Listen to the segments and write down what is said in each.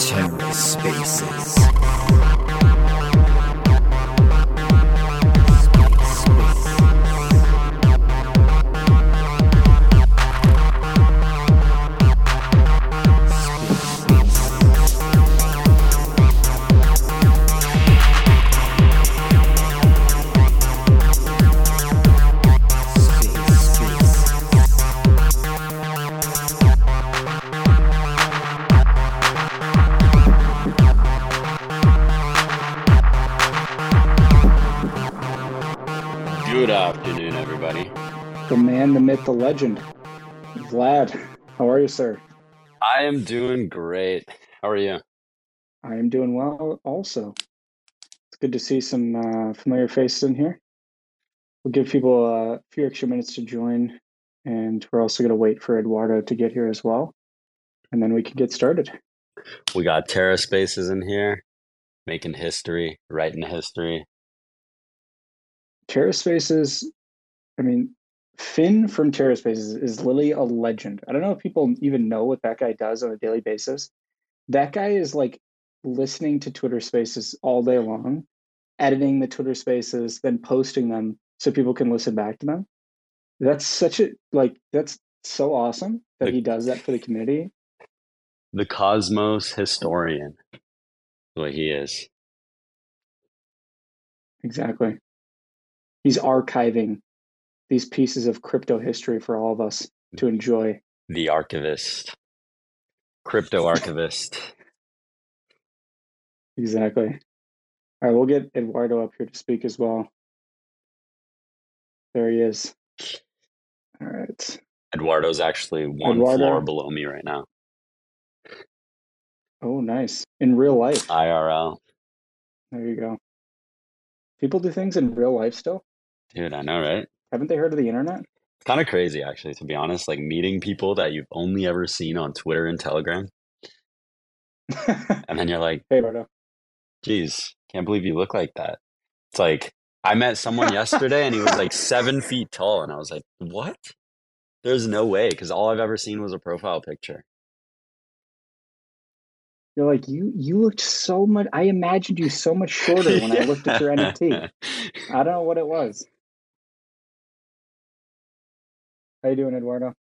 TerraSpaces. Good myth, the legend. Vlad, how are you, sir? I am doing great. How are you? I am doing well also. It's good to see some uh, familiar faces in here. We'll give people a few extra minutes to join, and we're also going to wait for Eduardo to get here as well. And then we can get started. We got TerraSpaces in here, making history, writing history. TerraSpaces, I mean, Finn from TerraSpaces is literally a legend. I don't know if people even know what that guy does on a daily basis. That guy is like listening to Twitter Spaces all day long, editing the Twitter Spaces, then posting them so people can listen back to them. That's such a like that's so awesome that The- he does that for the community. The cosmos historian. What he is. Exactly. He's archiving these pieces of crypto history for all of us to mm. enjoy. The archivist. Crypto archivist. Exactly. All right, we'll get Eduardo up here to speak as well. There he is. All right. Eduardo's actually one Eduardo. floor below me right now. Oh, nice. In real life. IRL. There you go. People do things in real life still. Dude, I know, right? Haven't they heard of the internet? It's kind of crazy, actually, to be honest. Like meeting people that you've only ever seen on Twitter and Telegram. And then you're like, Eduardo. geez, can't believe you look like that. It's like I met someone yesterday and he was like seven feet tall, and I was like, what? There's no way, because all I've ever seen was a profile picture. You're like you. You looked so much. I imagined you so much shorter when I looked at your NFT. I don't know what it was. How you doing, Eduardo?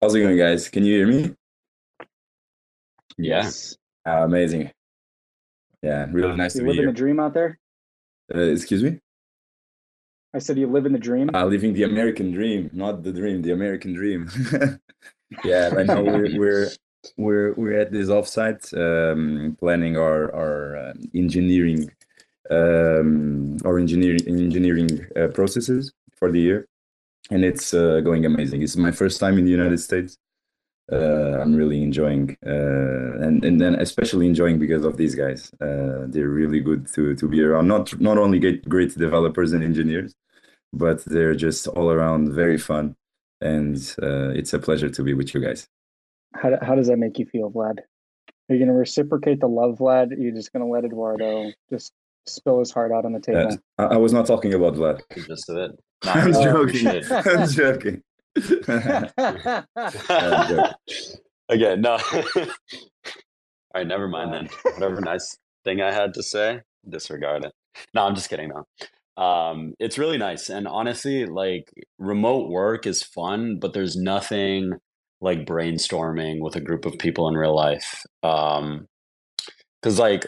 How's it going, guys? Can you hear me? Yes. Ah, amazing. Yeah, really nice You to be living here. the dream out there? Uh, excuse me? I said you live in the dream. Uh, living the American dream, not the dream, the American dream. yeah, right now we're we're we're we're at this offsite, um, planning our our uh, engineering, um, our engineering engineering uh, processes for the year, and it's uh, going amazing. It's my first time in the United States. Uh, I'm really enjoying, uh, and and then especially enjoying because of these guys. Uh, they're really good to to be around. Not not only get great developers and engineers, but they're just all around very fun, and uh, it's a pleasure to be with you guys. How, how does that make you feel, Vlad? Are you going to reciprocate the love, Vlad? Are you just going to let Eduardo just spill his heart out on the table? I, I was not talking about Vlad. Just of it. I'm joking. I'm joking. I'm joking. Again, no. All right, never mind then. Whatever nice thing I had to say, disregard it. No, I'm just kidding though. Um, it's really nice. And honestly, like remote work is fun, but there's nothing like brainstorming with a group of people in real life. Um, because like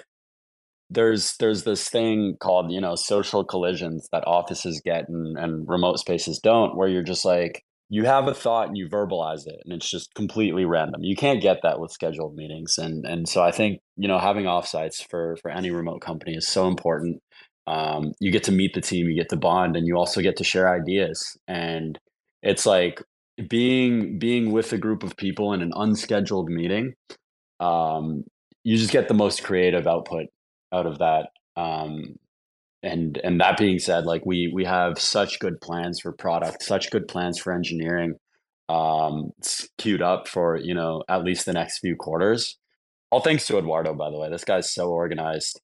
there's there's this thing called, you know, social collisions that offices get and, and remote spaces don't, where you're just like you have a thought and you verbalize it and it's just completely random. You can't get that with scheduled meetings and and so i think you know having offsites for for any remote company is so important. Um, you get to meet the team you get to bond and you also get to share ideas and it's like being being with a group of people in an unscheduled meeting um, you just get the most creative output out of that um, and and that being said like we we have such good plans for product such good plans for engineering um it's queued up for you know at least the next few quarters all thanks to eduardo by the way this guy's so organized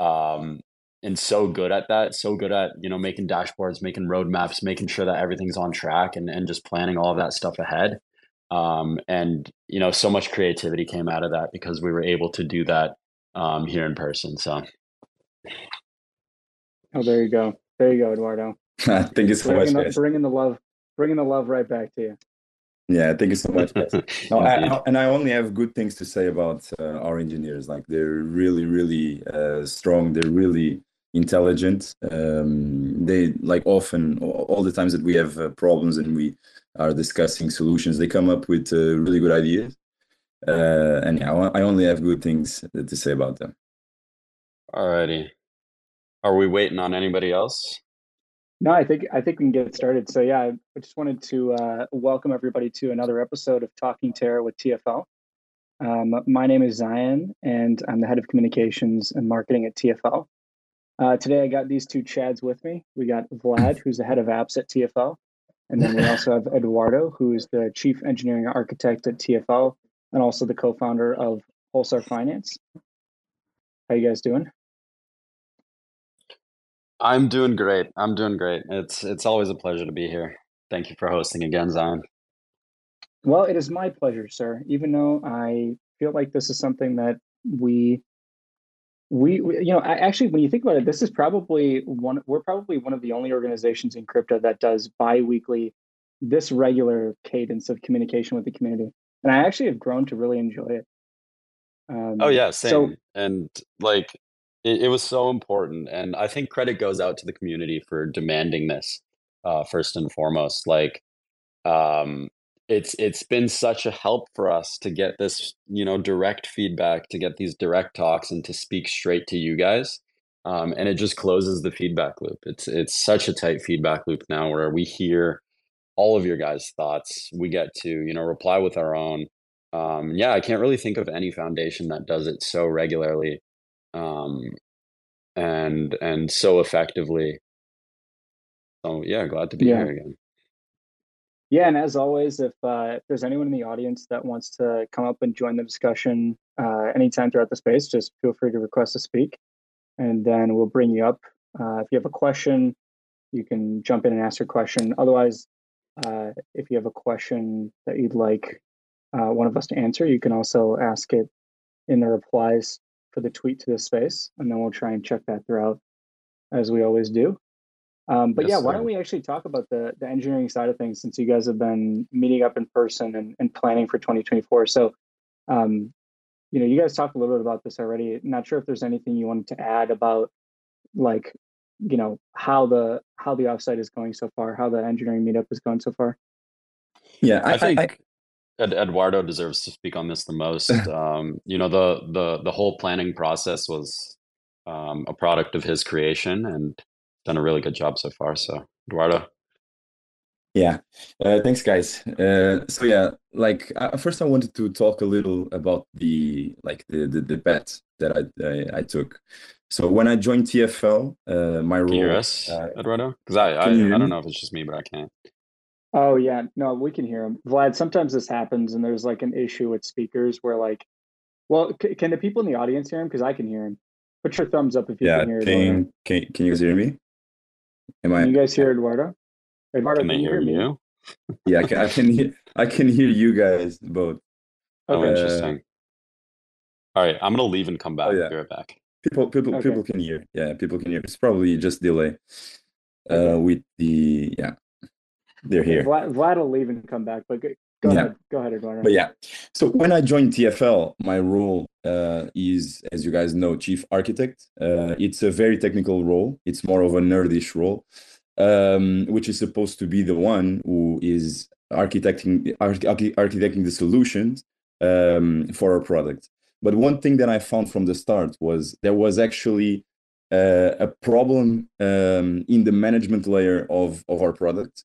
um and so good at that, so good at, you know, making dashboards, making roadmaps, making sure that everything's on track and, and just planning all of that stuff ahead. Um, and, you know, so much creativity came out of that because we were able to do that um, here in person. So. Oh, there you go. There you go, Eduardo. thank you so bringing much. The, bringing the love, bringing the love right back to you. Yeah, thank you so much. No, I, and I only have good things to say about uh, our engineers. Like they're really, really uh, strong. They're really intelligent. Um, they like often all the times that we have uh, problems and we are discussing solutions, they come up with uh, really good ideas. Uh, and yeah, I only have good things to say about them. Alrighty. Are we waiting on anybody else? No, I think I think we can get started. So yeah, I just wanted to uh, welcome everybody to another episode of Talking Terra with TFL. Um, my name is Zion, and I'm the head of communications and marketing at TFL. Uh, today, I got these two Chads with me. We got Vlad, who's the head of apps at TFL, and then we also have Eduardo, who is the chief engineering architect at TFL, and also the co-founder of Pulsar Finance. How you guys doing? I'm doing great. I'm doing great. It's it's always a pleasure to be here. Thank you for hosting again, Zion. Well, it is my pleasure, sir. Even though I feel like this is something that we we, we you know I, actually when you think about it this is probably one we're probably one of the only organizations in crypto that does bi-weekly this regular cadence of communication with the community and i actually have grown to really enjoy it. Um, oh yeah same so, and like it, it, was so important and i think credit goes out to the community for demanding this uh, first and foremost like um, it's it's been such a help for us to get this you know direct feedback to get these direct talks and to speak straight to you guys um, and it just closes the feedback loop. It's it's such a tight feedback loop now where we hear all of your guys thoughts we get to you know reply with our own um, yeah i can't really think of any foundation that does it so regularly um, and and so effectively so yeah glad to be yeah. here again yeah, and as always, if uh, if there's anyone in the audience that wants to come up and join the discussion uh, anytime throughout the space, just feel free to request to speak, and then we'll bring you up. Uh, if you have a question, you can jump in and ask your question. Otherwise, uh, if you have a question that you'd like uh, one of us to answer, you can also ask it in the replies for the tweet to the space, and then we'll try and check that throughout, as we always do. Um, but yes, yeah, why don't we actually talk about the the engineering side of things since you guys have been meeting up in person and, and planning for 2024. So, um, you know, you guys talked a little bit about this already. Not sure if there's anything you wanted to add about, like, you know, how the how the offsite is going so far, how the engineering meetup is going so far. Yeah, I, I think. I, Ed, Eduardo deserves to speak on this the most. um, you know, the the the whole planning process was um, a product of his creation, and done a really good job so far. So, Eduardo. Yeah, uh, thanks, guys. Uh, so yeah, like uh, first, I wanted to talk a little about the like the the, the bet that I, I, I took. So when I joined TFL, uh, my role. Can you hear us, uh, Eduardo? Because I I, I don't know if it's just me, but I can't. Oh yeah, no, we can hear him. Vlad, sometimes this happens, and there's like an issue with speakers where like, well, c- can the people in the audience hear him? Because I can hear him. Put your thumbs up if you yeah, can hear. Can, can can you guys hear me? Am I? Can you guys hear Eduardo? Eduardo, can, can you hear me? You? yeah, I can, I can hear. I can hear you guys both. Oh, okay. interesting. All right, I'm gonna leave and come back. Oh, yeah. Be right back. People, people, okay. people can hear. Yeah, people can hear. It's probably just delay. Okay. Uh, with the yeah, they're here. Vlad, Vlad will leave and come back, but go, go yeah. ahead. Go ahead, Eduardo. But yeah, so when I joined TFL, my role uh, is, as you guys know, chief architect. Uh, it's a very technical role. It's more of a nerdish role, um, which is supposed to be the one who is architecting arch- architecting the solutions um, for our product. But one thing that I found from the start was there was actually uh, a problem um, in the management layer of of our product.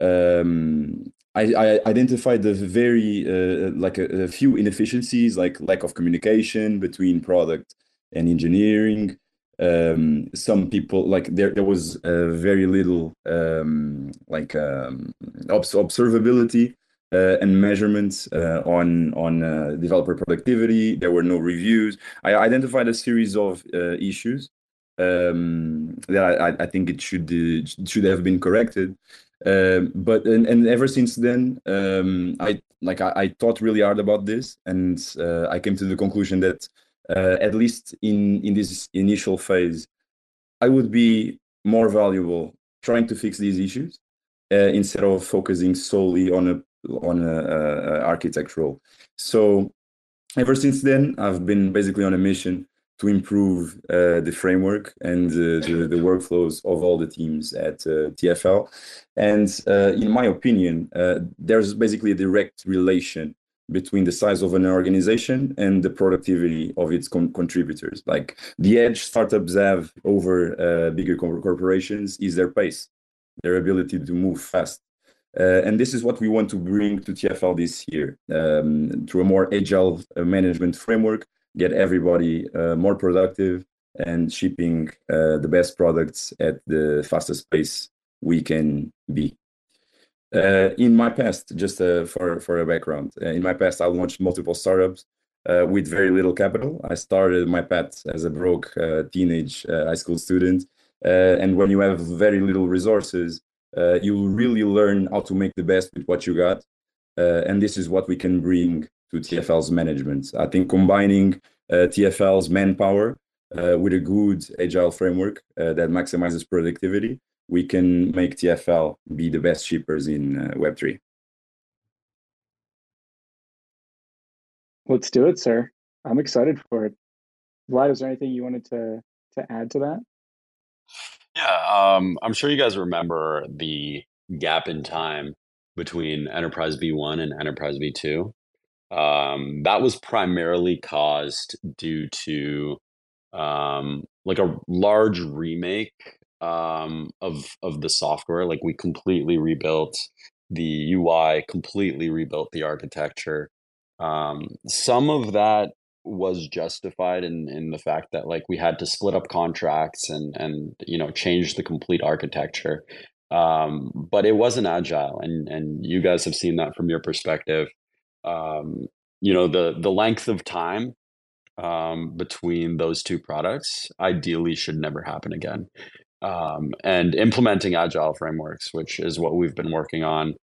Um, I, I identified the very uh, like a, a, few inefficiencies, like lack of communication between product and engineering. Um, some people like there there was uh, very little um, like um, obs- observability and measurements uh, on on uh, developer productivity. There were no reviews. I identified a series of uh, issues um, that I, I think it should uh, should have been corrected. Um, but and, and ever since then, um, I like I, I, thought really hard about this, and uh, I came to the conclusion that uh, at least in in this initial phase, I would be more valuable trying to fix these issues uh, instead of focusing solely on a on a, a, a architectural. So ever since then, I've been basically on a mission to improve uh, the framework and uh, the, the, workflows of all the teams at uh, TFL. And uh, in my opinion, uh, there's basically a direct relation between the size of an organization and the productivity of its con contributors. Like the edge startups have over uh, bigger corporations is their pace, their ability to move fast. Uh, and this is what we want to bring to TFL this year um, through a more agile uh, management framework, get everybody uh, more productive and shipping the best products at the fastest pace we can be. In my past, just for a background, in my past, I launched multiple startups with very little capital. I started my path as a broke teenage high school student, and when you have very little resources, Uh, you really learn how to make the best with what you got. Uh, and this is what we can bring to TFL's management. I think combining uh, TFL's manpower with a good agile framework that maximizes productivity we can make TFL be the best shippers in uh, Web3. Let's do it, sir. I'm excited for it. Vlad, is there anything you wanted to to add to that? Yeah, um, I'm sure you guys remember the gap in time between Enterprise V1 and Enterprise V2. Um, that was primarily caused due to um, like a large remake um, of of the software. Like we completely rebuilt the UI, completely rebuilt the architecture. Um, some of that was justified in in the fact that like we had to split up contracts and and you know change the complete architecture. Um, but it wasn't agile, and and you guys have seen that from your perspective. Um, you know the the length of time um, between those two products ideally should never happen again um, and implementing agile frameworks, which is what we've been working on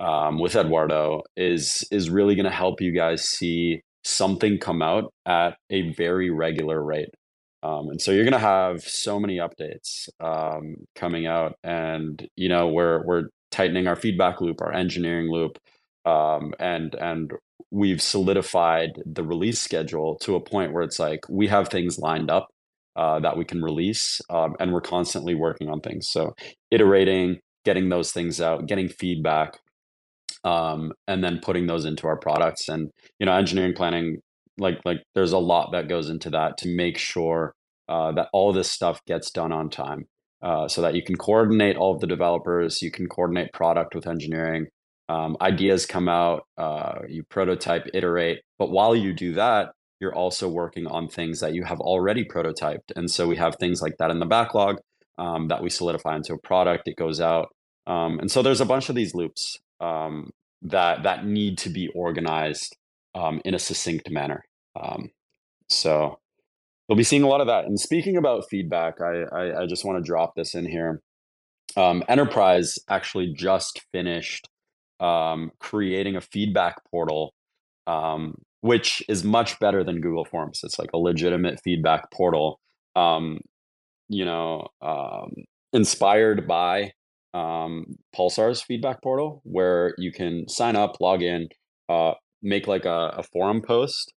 um, with Eduardo, is is really going to help you guys see something come out at a very regular rate. Um, and so you're going to have so many updates um, coming out, and you know we're we're tightening our feedback loop, our engineering loop, um, and and we've solidified the release schedule to a point where it's like we have things lined up uh, that we can release. Um, and we're constantly working on things. So iterating, getting those things out, getting feedback, um, and then putting those into our products. And you know, engineering planning, like like there's a lot that goes into that to make sure uh, that all this stuff gets done on time. Uh, so that you can coordinate all of the developers, you can coordinate product with engineering. Um, ideas come out, uh, you prototype, iterate. But while you do that, you're also working on things that you have already prototyped. And so we have things like that in the backlog um, that we solidify into a product. It goes out. Um, and so there's a bunch of these loops um, that that need to be organized um, in a succinct manner. Um, so you'll be seeing a lot of that. And speaking about feedback, I, I, I just want to drop this in here. Um, Enterprise actually just finished creating a feedback portal um, which is much better than Google Forms. It's like a legitimate feedback portal. Um, you know, um, inspired by um, Pulsar's feedback portal, where you can sign up, log in, uh, make like a, a forum post,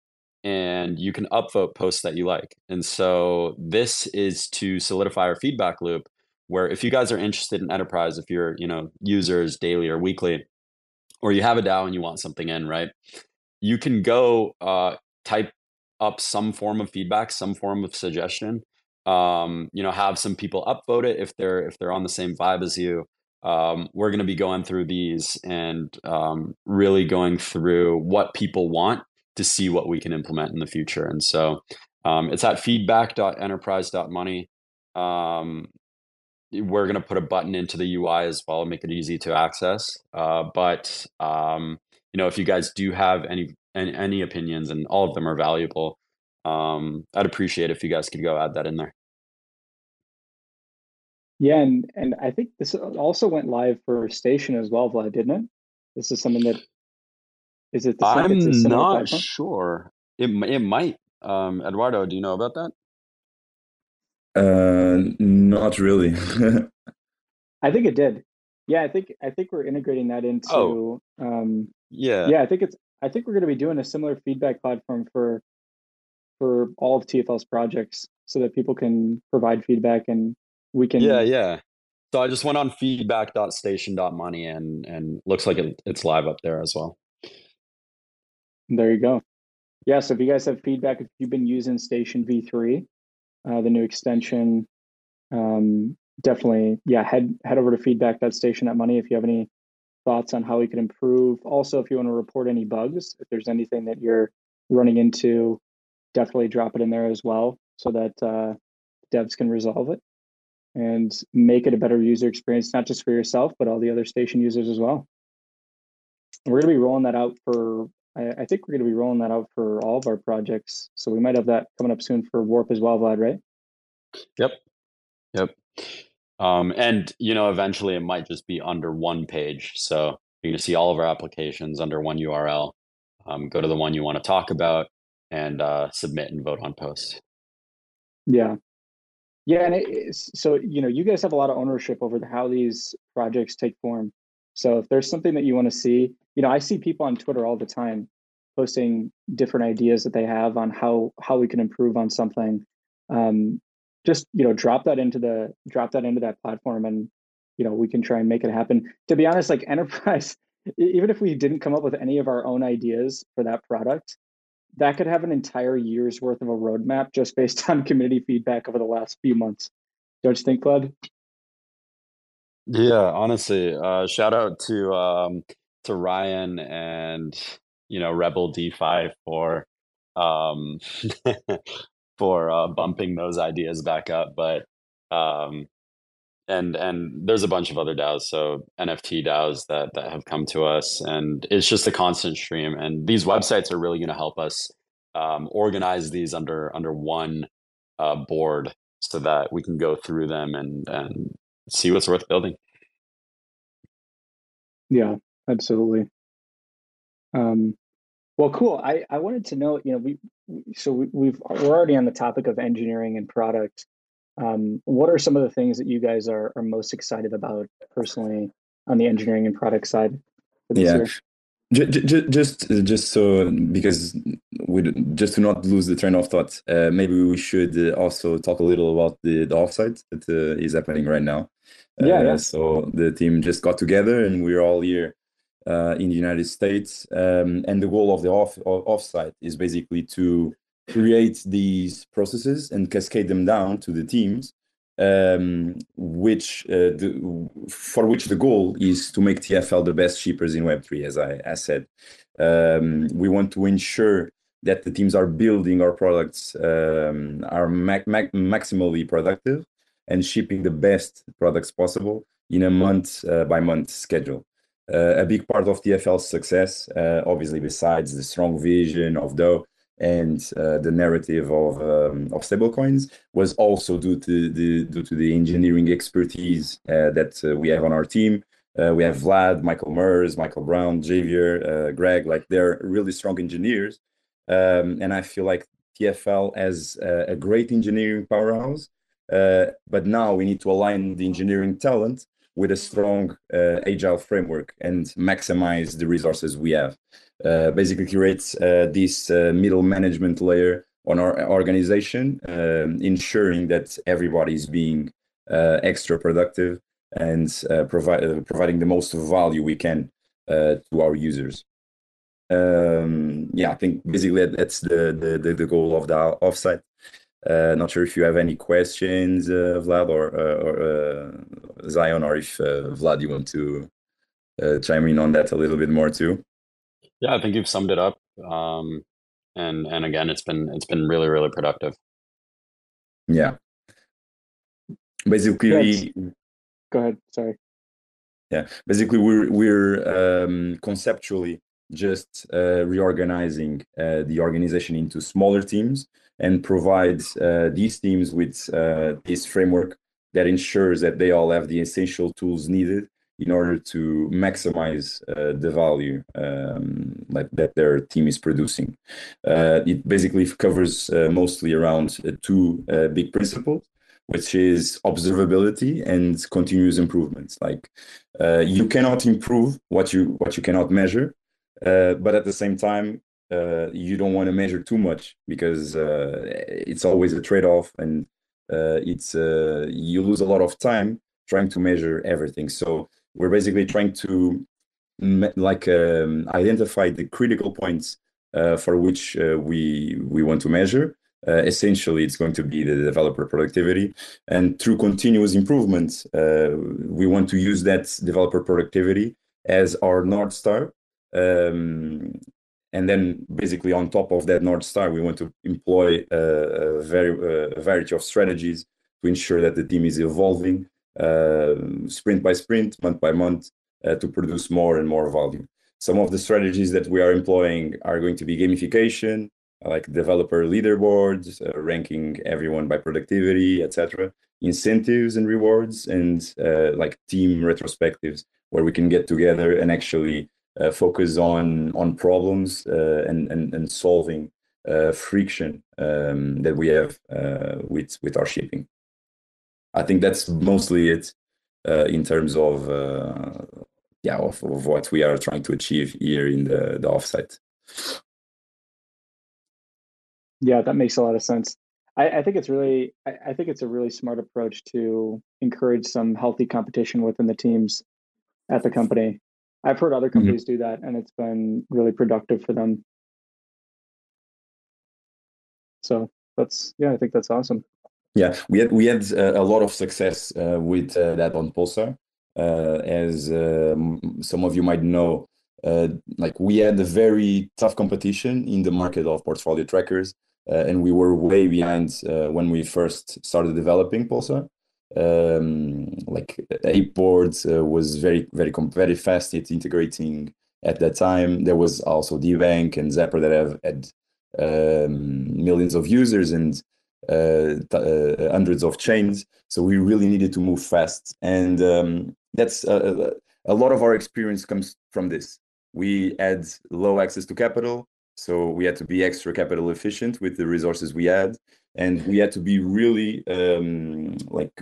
and you can upvote posts that you like. And so this is to solidify our feedback loop. Where if you guys are interested in enterprise, if you're you know users daily or weekly, or you have a DAO and you want something in, right? you can go uh, type up some form of feedback, some form of suggestion. Um, you know, have some people upvote it if they're if they're on the same vibe as you. Um, we're going to be going through these and um, really going through what people want to see what we can implement in the future. And so um, it's at feedback.enterprise.money. Um, we're going to put a button into the UI as well, make it easy to access. Uh, but um, you know, if you guys do have any any, any opinions, and all of them are valuable, um, I'd appreciate if you guys could go add that in there. Yeah, and and I think this also went live for Station as well, Vlad, didn't it? This is something that is it the same? It's a I'm not platform. sure. It it might. Um, Eduardo, do you know about that? Uh, not really. I think it did. Yeah, I think I think we're integrating that Oh, into um yeah. yeah, I think it's I think we're going to be doing a similar feedback platform for for all of TFL's projects so that people can provide feedback and we can yeah. Yeah. So I just went on feedback.station.money and and looks like it, it's live up there as well. there you go. Yeah, so if you guys have feedback if you've been using Station V3, uh the new extension um definitely yeah, head head over to feedback.station.money if you have any thoughts on how we can improve. Also, if you want to report any bugs, if there's anything that you're running into, definitely drop it in there as well so that uh, devs can resolve it and make it a better user experience, not just for yourself, but all the other station users as well. We're going to be rolling that out for, I, I think we're going to be rolling that out for all of our projects. So we might have that coming up soon for Warp as well, Vlad, right? Yep. Yep. Um, and you know, eventually it might just be under one page. So you're gonna see all of our applications under one URL. Um, go to the one you want to talk about and uh, submit and vote on post. Yeah. Yeah, and so you know, you guys have a lot of ownership over how these projects take form. So if there's something that you want to see, you know, I see people on Twitter all the time posting different ideas that they have on how how we can improve on something. Um, just you know, drop that into the drop that into that platform, and you know, we can try and make it happen. To be honest, like enterprise, even if we didn't come up with any of our own ideas for that product, that could have an entire year's worth of a roadmap just based on community feedback over the last few months. Don't you think, Bud? Yeah, honestly, uh, shout out to um, to Ryan and you know Rebel D5 for um, for uh, bumping those ideas back up. But um, and and there's a bunch of other DAOs, so NFT DAOs that that have come to us, and it's just a constant stream. And these websites are really going to help us um, organize these under under one uh, board, so that we can go through them and and see what's worth building. Yeah, absolutely. Um, well, cool. I, I wanted to know, you know, we so we, we've we're already on the topic of engineering and product. Um, what are some of the things that you guys are are most excited about personally on the engineering and product side for this Yeah. year? Ju- ju- ju- Just, just so because we just to not lose the train of thought, uh, maybe we should uh, also talk a little about the, the offsite that uh, is happening right now. Yeah, Uh, yeah. so the team just got together and we're all here uh, in the United States. Um, and the goal of the off of offsite is basically to create these processes and cascade them down to the teams, um, which uh, the, for which the goal is to make TFL the best shippers in Web3, as I, I said. Um, we want to ensure that the teams are building our products um, are maximally productive and shipping the best products possible in a month uh, by month schedule. Uh, a big part of TFL's success, uh, obviously, besides the strong vision of Do and uh, the narrative of um, of stablecoins, was also due to the due to the engineering expertise uh, that uh, we have on our team. Uh, we have Vlad, Michael Mers, Michael Brown, Javier, uh, Greg. Like they're really strong engineers, um, and I feel like TFL has uh, a great engineering powerhouse. But now we need to align the engineering talent with a strong agile framework and maximize the resources we have. Uh, basically, creates uh, this uh, middle management layer on our organization, um, ensuring that everybody is being uh, extra productive and provide, providing the most value we can to our users. Um, yeah, I think basically that's the, the, the, goal of the offsite. Uh, not sure if you have any questions, uh, Vlad or, uh, or Zion, or if Vlad, you want to chime in on that a little bit more too. Yeah, I think you've summed it up. Um, and and again, it's been it's been really really productive. Yeah. Basically, Go ahead. Sorry. yeah. Basically, we're we're um, conceptually just uh, reorganizing uh, the organization into smaller teams and provide uh, these teams with uh, this framework that ensures that they all have the essential tools needed in order to maximize uh, the value um, like that their team is producing. Uh, it basically covers uh, mostly around uh, two uh, big principles, which is observability and continuous improvements. Like uh, you cannot improve what you what you cannot measure, but at the same time. you don't want to measure too much because it's always a trade-off and it's you lose a lot of time trying to measure everything. So we're basically trying to like um, identify the critical points uh, for which uh, we we want to measure. Uh, essentially, it's going to be the developer productivity, and through continuous improvements, uh, we want to use that developer productivity as our north star. Um, and then, basically, on top of that north star, we want to employ uh, a very a variety of strategies to ensure that the team is evolving uh, sprint by sprint, month by month, uh, to produce more and more volume. Some of the strategies that we are employing are going to be gamification, like developer leaderboards, uh, ranking everyone by productivity, etc. Incentives and rewards, and uh, like team retrospectives, where we can get together and actually uh, focus on on problems uh, and, and and solving friction um, that we have with with our shipping. I think that's mostly it uh, in terms of uh, yeah of, of what we are trying to achieve here in the the offsite. Yeah, that makes a lot of sense. I, I think it's really I, I, think it's a really smart approach to encourage some healthy competition within the teams at the company. I've heard other mm-hmm. companies mm-hmm. do that and it's been really productive for them. So that's yeah, I think that's awesome. Yeah, we had we had uh, a lot of success uh, with uh, that on Pulsar. Uh, as some of you might know, uh, like we had a very tough competition in the market of portfolio trackers, uh, and we were way behind when we first started developing Pulsar. Um, like Apeboard was very very very fast at integrating at that time. There was also DeBank and Zapper that have had um, millions of users and uh, uh, hundreds of chains. So we really needed to move fast, and um, that's uh, a lot of our experience comes from this. We had low access to capital, so we had to be extra capital efficient with the resources we had, and we had to be really um, like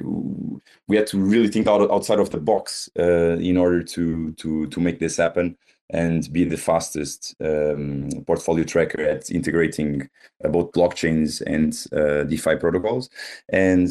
we had to really think out outside of the box uh, in order to to to make this happen and be the fastest um, portfolio tracker at integrating uh, both blockchains and uh, DeFi protocols. And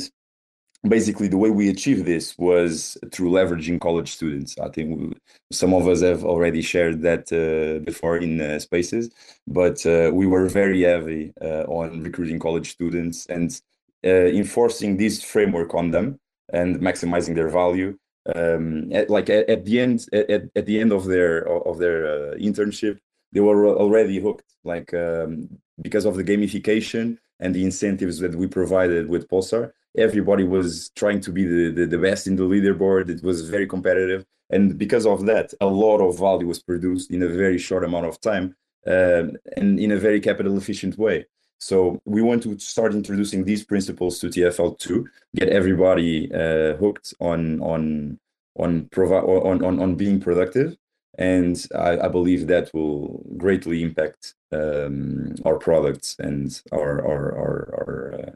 basically, the way we achieved this was through leveraging college students. I think we, some of us have already shared that uh, before in uh, spaces, but uh, we were very heavy uh, on recruiting college students and enforcing this framework on them and maximizing their value um, at, like at, at, the end at, at the end of their of their uh, internship they were already hooked like um, because of the gamification and the incentives that we provided with pulsar everybody was trying to be the, the, the best in the leaderboard. It was very competitive. And because of that a lot of value was produced in a very short amount of time um, and in a very capital efficient way so we want to start introducing these principles to TFL2, get everybody uh, hooked on on on, provi- on on on being productive, and I, I believe that will greatly impact um, our products and our our our our,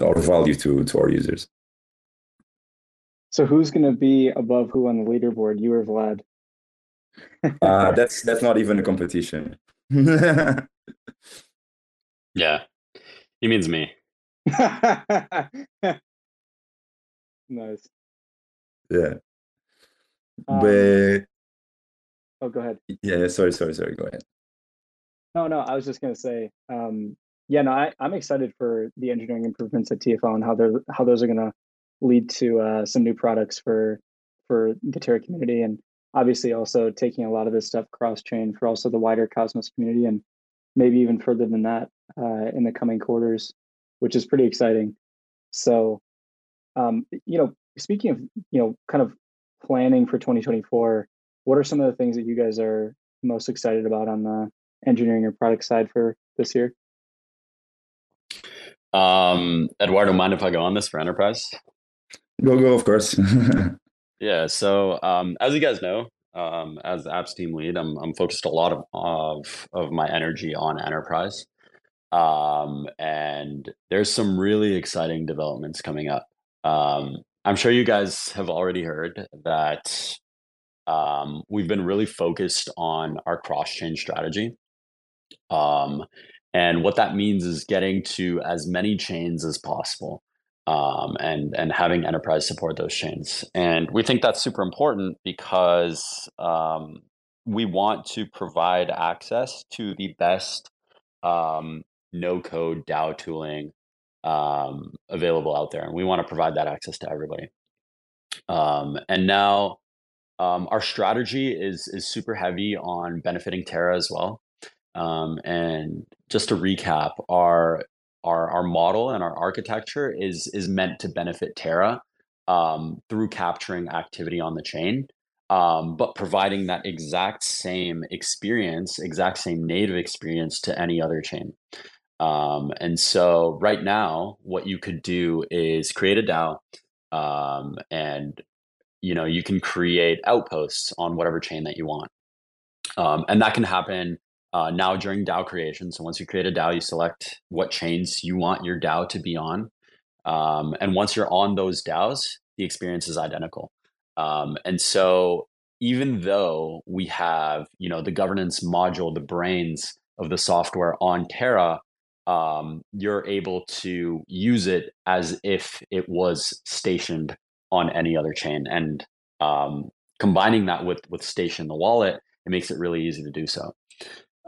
uh, our value to to our users. So who's going to be above who on the leaderboard? You or Vlad? uh, that's that's not even a competition. Yeah. He means me. nice. Yeah. Um, but oh, go ahead. Yeah, sorry, sorry, sorry. Go ahead. No, no, I was just gonna say, um, yeah, no, I, I'm excited for the engineering improvements at TFL and how they're how those are gonna lead to uh, some new products for for the Terra community, and obviously also taking a lot of this stuff cross chain for also the wider Cosmos community, and maybe even further than that uh, in the coming quarters, which is pretty exciting. So, um, you know, speaking of you know, kind of planning for 2024, what are some of the things that you guys are most excited about on the engineering or product side for this year? Um, Eduardo, mind if I go on this for enterprise? Go go, of course. yeah. So um, as you guys know, um, as the apps team lead, I'm I'm focused a lot of of, of my energy on enterprise. Um, and there's some really exciting developments coming up. Um, I'm sure you guys have already heard that um, we've been really focused on our cross chain strategy. Um, and what that means is getting to as many chains as possible um, and, and having enterprise support those chains. And we think that's super important because um, we want to provide access to the best um, no code DAO tooling um, available out there. And we want to provide that access to everybody. Um, and now um, our strategy is is super heavy on benefiting Terra as well. Um, and just to recap, our our our model and our architecture is is meant to benefit Terra um, through capturing activity on the chain, um, but providing that exact same experience, exact same native experience to any other chain. Um, and so right now, what you could do is create a DAO um, and you know you can create outposts on whatever chain that you want. Um, and that can happen uh, now during dao creation. So once you create a dao you select what chains you want your dao to be on. Um, and once you're on those daos the experience is identical. Um, and so even though we have you know the governance module the brains of the software on terra um, you're able to use it as if it was stationed on any other chain. And um, combining that with with Station the wallet, it makes it really easy to do so.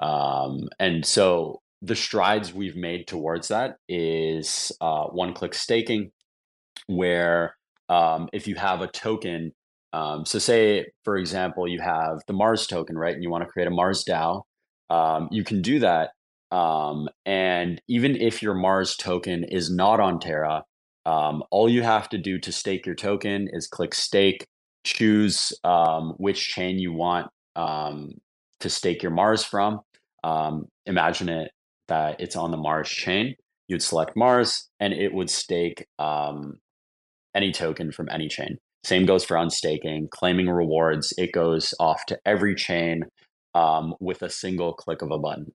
Um, and so the strides we've made towards that is uh, one click staking, where um, if you have a token, um, so say for example you have the Mars token, right, and you want to create a Mars DAO, um, you can do that. Um, and even if your Mars token is not on Terra, um, all you have to do to stake your token is click stake, choose um, which chain you want um, to stake your Mars from. Um, imagine it that it's on the Mars chain. You'd select Mars and it would stake um, any token from any chain. Same goes for unstaking, claiming rewards. It goes off to every chain um, with a single click of a button.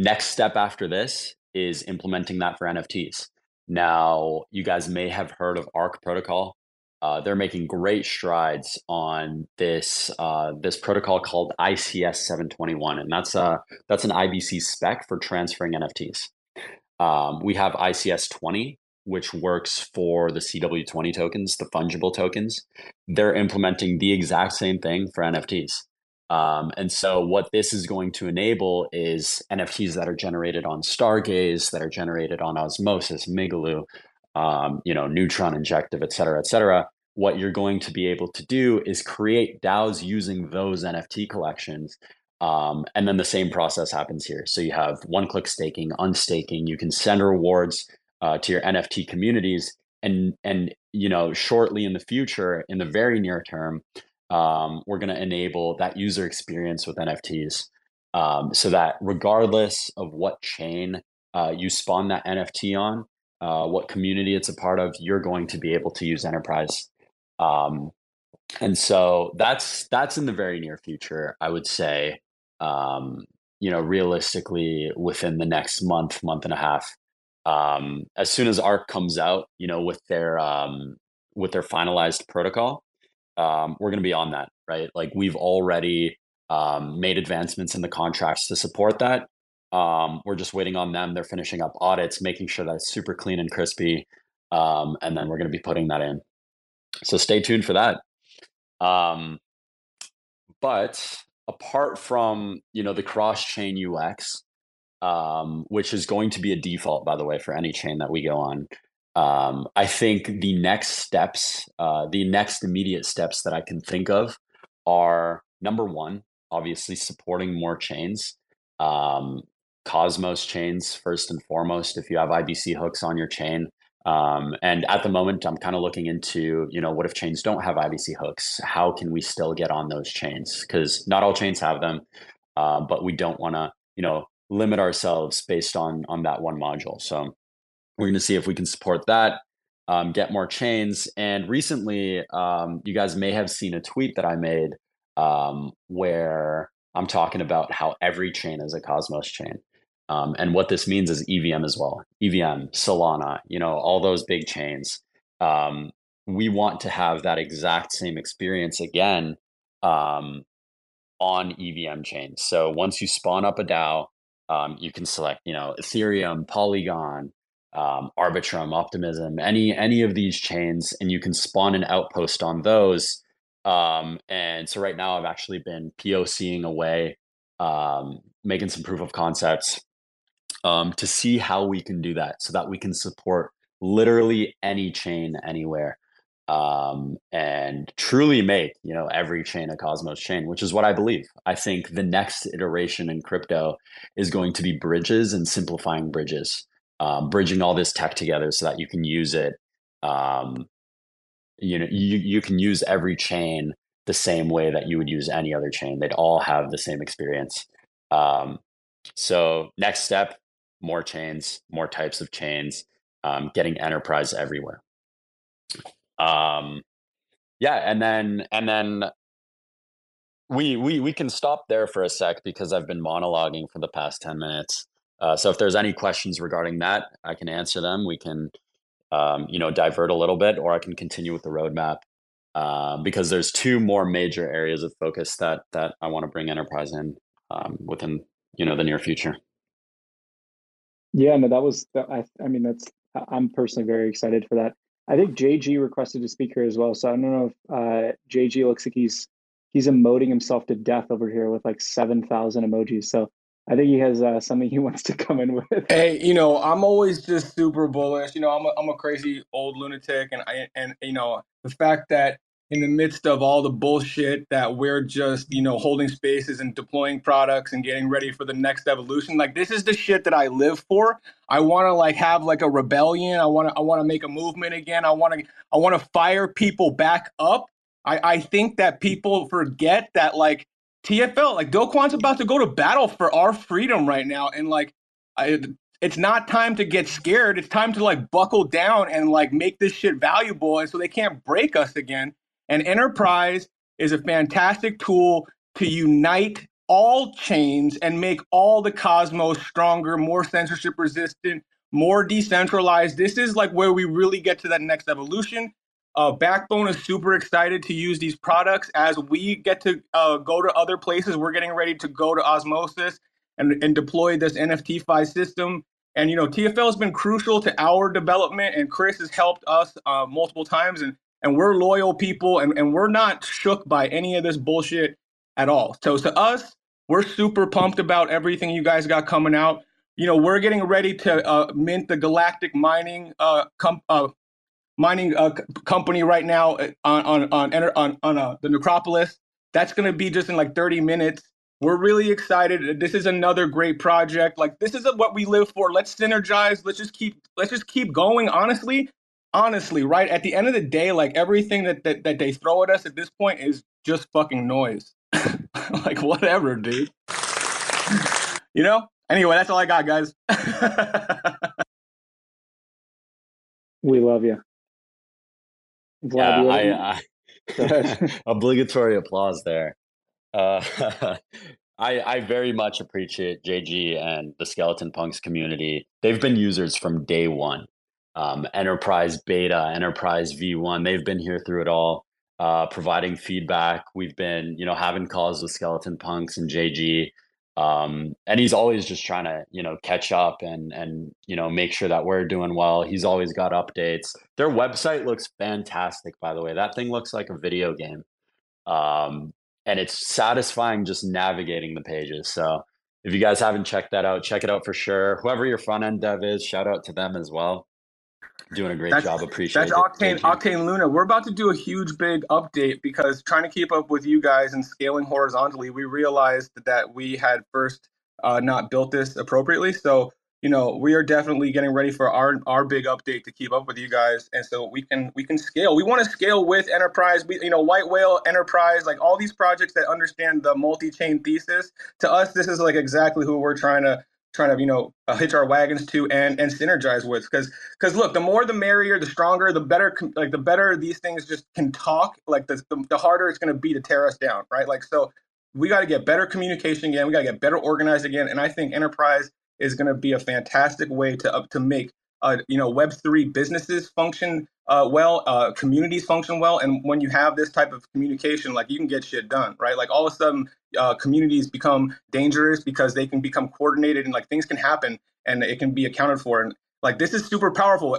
Next step after this is implementing that for NFTs. Now, you guys may have heard of Ark Protocol. Uh, they're making great strides on this uh, this protocol called ICS 721, and that's a that's an IBC spec for transferring NFTs. Um, we have ICS 20, which works for the CW20 tokens, the fungible tokens. They're implementing the exact same thing for NFTs. Um, and so, what this is going to enable is NFTs that are generated on Stargaze, that are generated on Osmosis, Migaloo, um, you know, Neutron Injective, et cetera, et cetera. What you're going to be able to do is create DAOs using those NFT collections. Um, and then the same process happens here. So you have one click staking, unstaking. You can send rewards uh, to your NFT communities, and and you know, shortly in the future, in the very near term, um, we're going to enable that user experience with NFTs um, so that regardless of what chain uh, you spawn that NFT on, uh, what community it's a part of, you're going to be able to use enterprise. Um, and so that's that's in the very near future, I would say. Um, you know, realistically, within the next month, month and a half, um, as soon as Ark comes out, you know, with their um, with their finalized protocol, um, we're going to be on that, right? Like we've already um, made advancements in the contracts to support that. Um, we're just waiting on them. They're finishing up audits, making sure that it's super clean and crispy, um, and then we're going to be putting that in. So stay tuned for that. Um, but apart from you know the cross chain UX, um, which is going to be a default, by the way, for any chain that we go on. Um, I think the next steps, uh, the next immediate steps that I can think of are number one, obviously supporting more chains. Um, Cosmos chains, first and foremost, if you have IBC hooks on your chain. Um, and at the moment, I'm kind of looking into, you know, what if chains don't have IBC hooks? How can we still get on those chains? Because not all chains have them, uh, but we don't want to, you know, limit ourselves based on on that one module. So we're going to see if we can support that. um, get more chains. And recently, um, you guys may have seen a tweet that I made um, where I'm talking about how every chain is a Cosmos chain. Um, and what this means is EVM as well. EVM, Solana, you know, all those big chains. Um, we want to have that exact same experience again um, on EVM chains. So once you spawn up a DAO, um, you can select, you know, Ethereum, Polygon, um, Arbitrum, Optimism, any any of these chains, and you can spawn an outpost on those. Um, and so right now, I've actually been POCing away, um, making some proof of concepts um, to see how we can do that, so that we can support literally any chain anywhere um, and truly make you know every chain a Cosmos chain, which is what I believe. I think the next iteration in crypto is going to be bridges and simplifying bridges, um, bridging all this tech together so that you can use it. Um, you know, you you can use every chain the same way that you would use any other chain. They'd all have the same experience. Um, so next step, more chains, more types of chains, um, getting enterprise everywhere. Um, yeah, and then and then we we we can stop there for a sec because I've been monologuing for the past ten minutes. Uh, so if there's any questions regarding that, I can answer them. We can, um, you know, divert a little bit, or I can continue with the roadmap uh, because there's two more major areas of focus that that I want to bring enterprise in um, within you know the near future. Yeah, no, that was. I. I mean, that's. I'm personally very excited for that. I think JG requested to speak here as well. So I don't know if uh, JG looks like he's he's emoting himself to death over here with like seven thousand emojis. So I think he has uh, something he wants to come in with. Hey, you know, I'm always just super bullish. You know, I'm a, I'm a crazy old lunatic, and I and you know the fact that in the midst of all the bullshit that we're just you know holding spaces and deploying products and getting ready for the next evolution like this is the shit that i live for i want to like have like a rebellion i want to i want to make a movement again i want to i want to fire people back up i i think that people forget that like tfl like Do Kwon's about to go to battle for our freedom right now and like I, it's not time to get scared. It's time to like buckle down and like make this shit valuable, and so they can't break us again. And enterprise is a fantastic tool to unite all chains and make all the cosmos stronger, more censorship resistant, more decentralized. This is like where we really get to that next evolution. Uh, Backbone is super excited to use these products as we get to uh, go to other places. We're getting ready to go to Osmosis and, and deploy this NFTFi system. And you know, TFL has been crucial to our development, and Chris has helped us uh, multiple times. And and we're loyal people and, and we're not shook by any of this bullshit at all. So to us, we're super pumped about everything you guys got coming out. You know, we're getting ready to uh, mint the Galactic Mining uh, com- uh, mining uh, company right now uh, on on on on, on uh, the Necropolis. That's going to be just in like 30 minutes. We're really excited. This is another great project. Like this is what we live for. Let's synergize. Let's just keep let's just keep going. Honestly, honestly, right at the end of the day, like everything that that, that they throw at us at this point is just fucking noise. like whatever, dude. you know. Anyway, that's all I got, guys. we love you. Vlad, yeah, I, I obligatory applause there. Uh, I, I very much appreciate JG and the Skeleton Punks community. They've been users from day one um, enterprise beta, enterprise V1. They've been here through it all, uh, providing feedback. We've been, you know, having calls with Skeleton Punks and JG. Um, and he's always just trying to, you know, catch up and and you know make sure that we're doing well. He's always got updates. Their website looks fantastic, by the way. That thing looks like a video game, um, and it's satisfying just navigating the pages. So if you guys haven't checked that out, check it out for sure. Whoever your front end dev is, shout out to them as well doing a great that's, job. Appreciate that's Octane Octane Luna. We're about to do a huge big update because trying to keep up with you guys and scaling horizontally, we realized that we had first uh, not built this appropriately. So you know we are definitely getting ready for our our big update to keep up with you guys, and so we can we can scale. We want to scale with enterprise. We you know white whale enterprise like all these projects that understand the multi chain thesis. To us, this is like exactly who we're trying to trying to you know uh, hitch our wagons to and and synergize with because because look the more the merrier the stronger the better like the better these things just can talk like the the, the harder it's going to be to tear us down right? Like so we got to get better communication again we got to get better organized again and i think enterprise is going to be a fantastic way to up to make uh, you know web 3 businesses function uh, well, uh, communities function well, and when you have this type of communication, like you can get shit done, right? Like all of a sudden, uh, communities become dangerous because they can become coordinated and like things can happen and it can be accounted for, and like this is super powerful.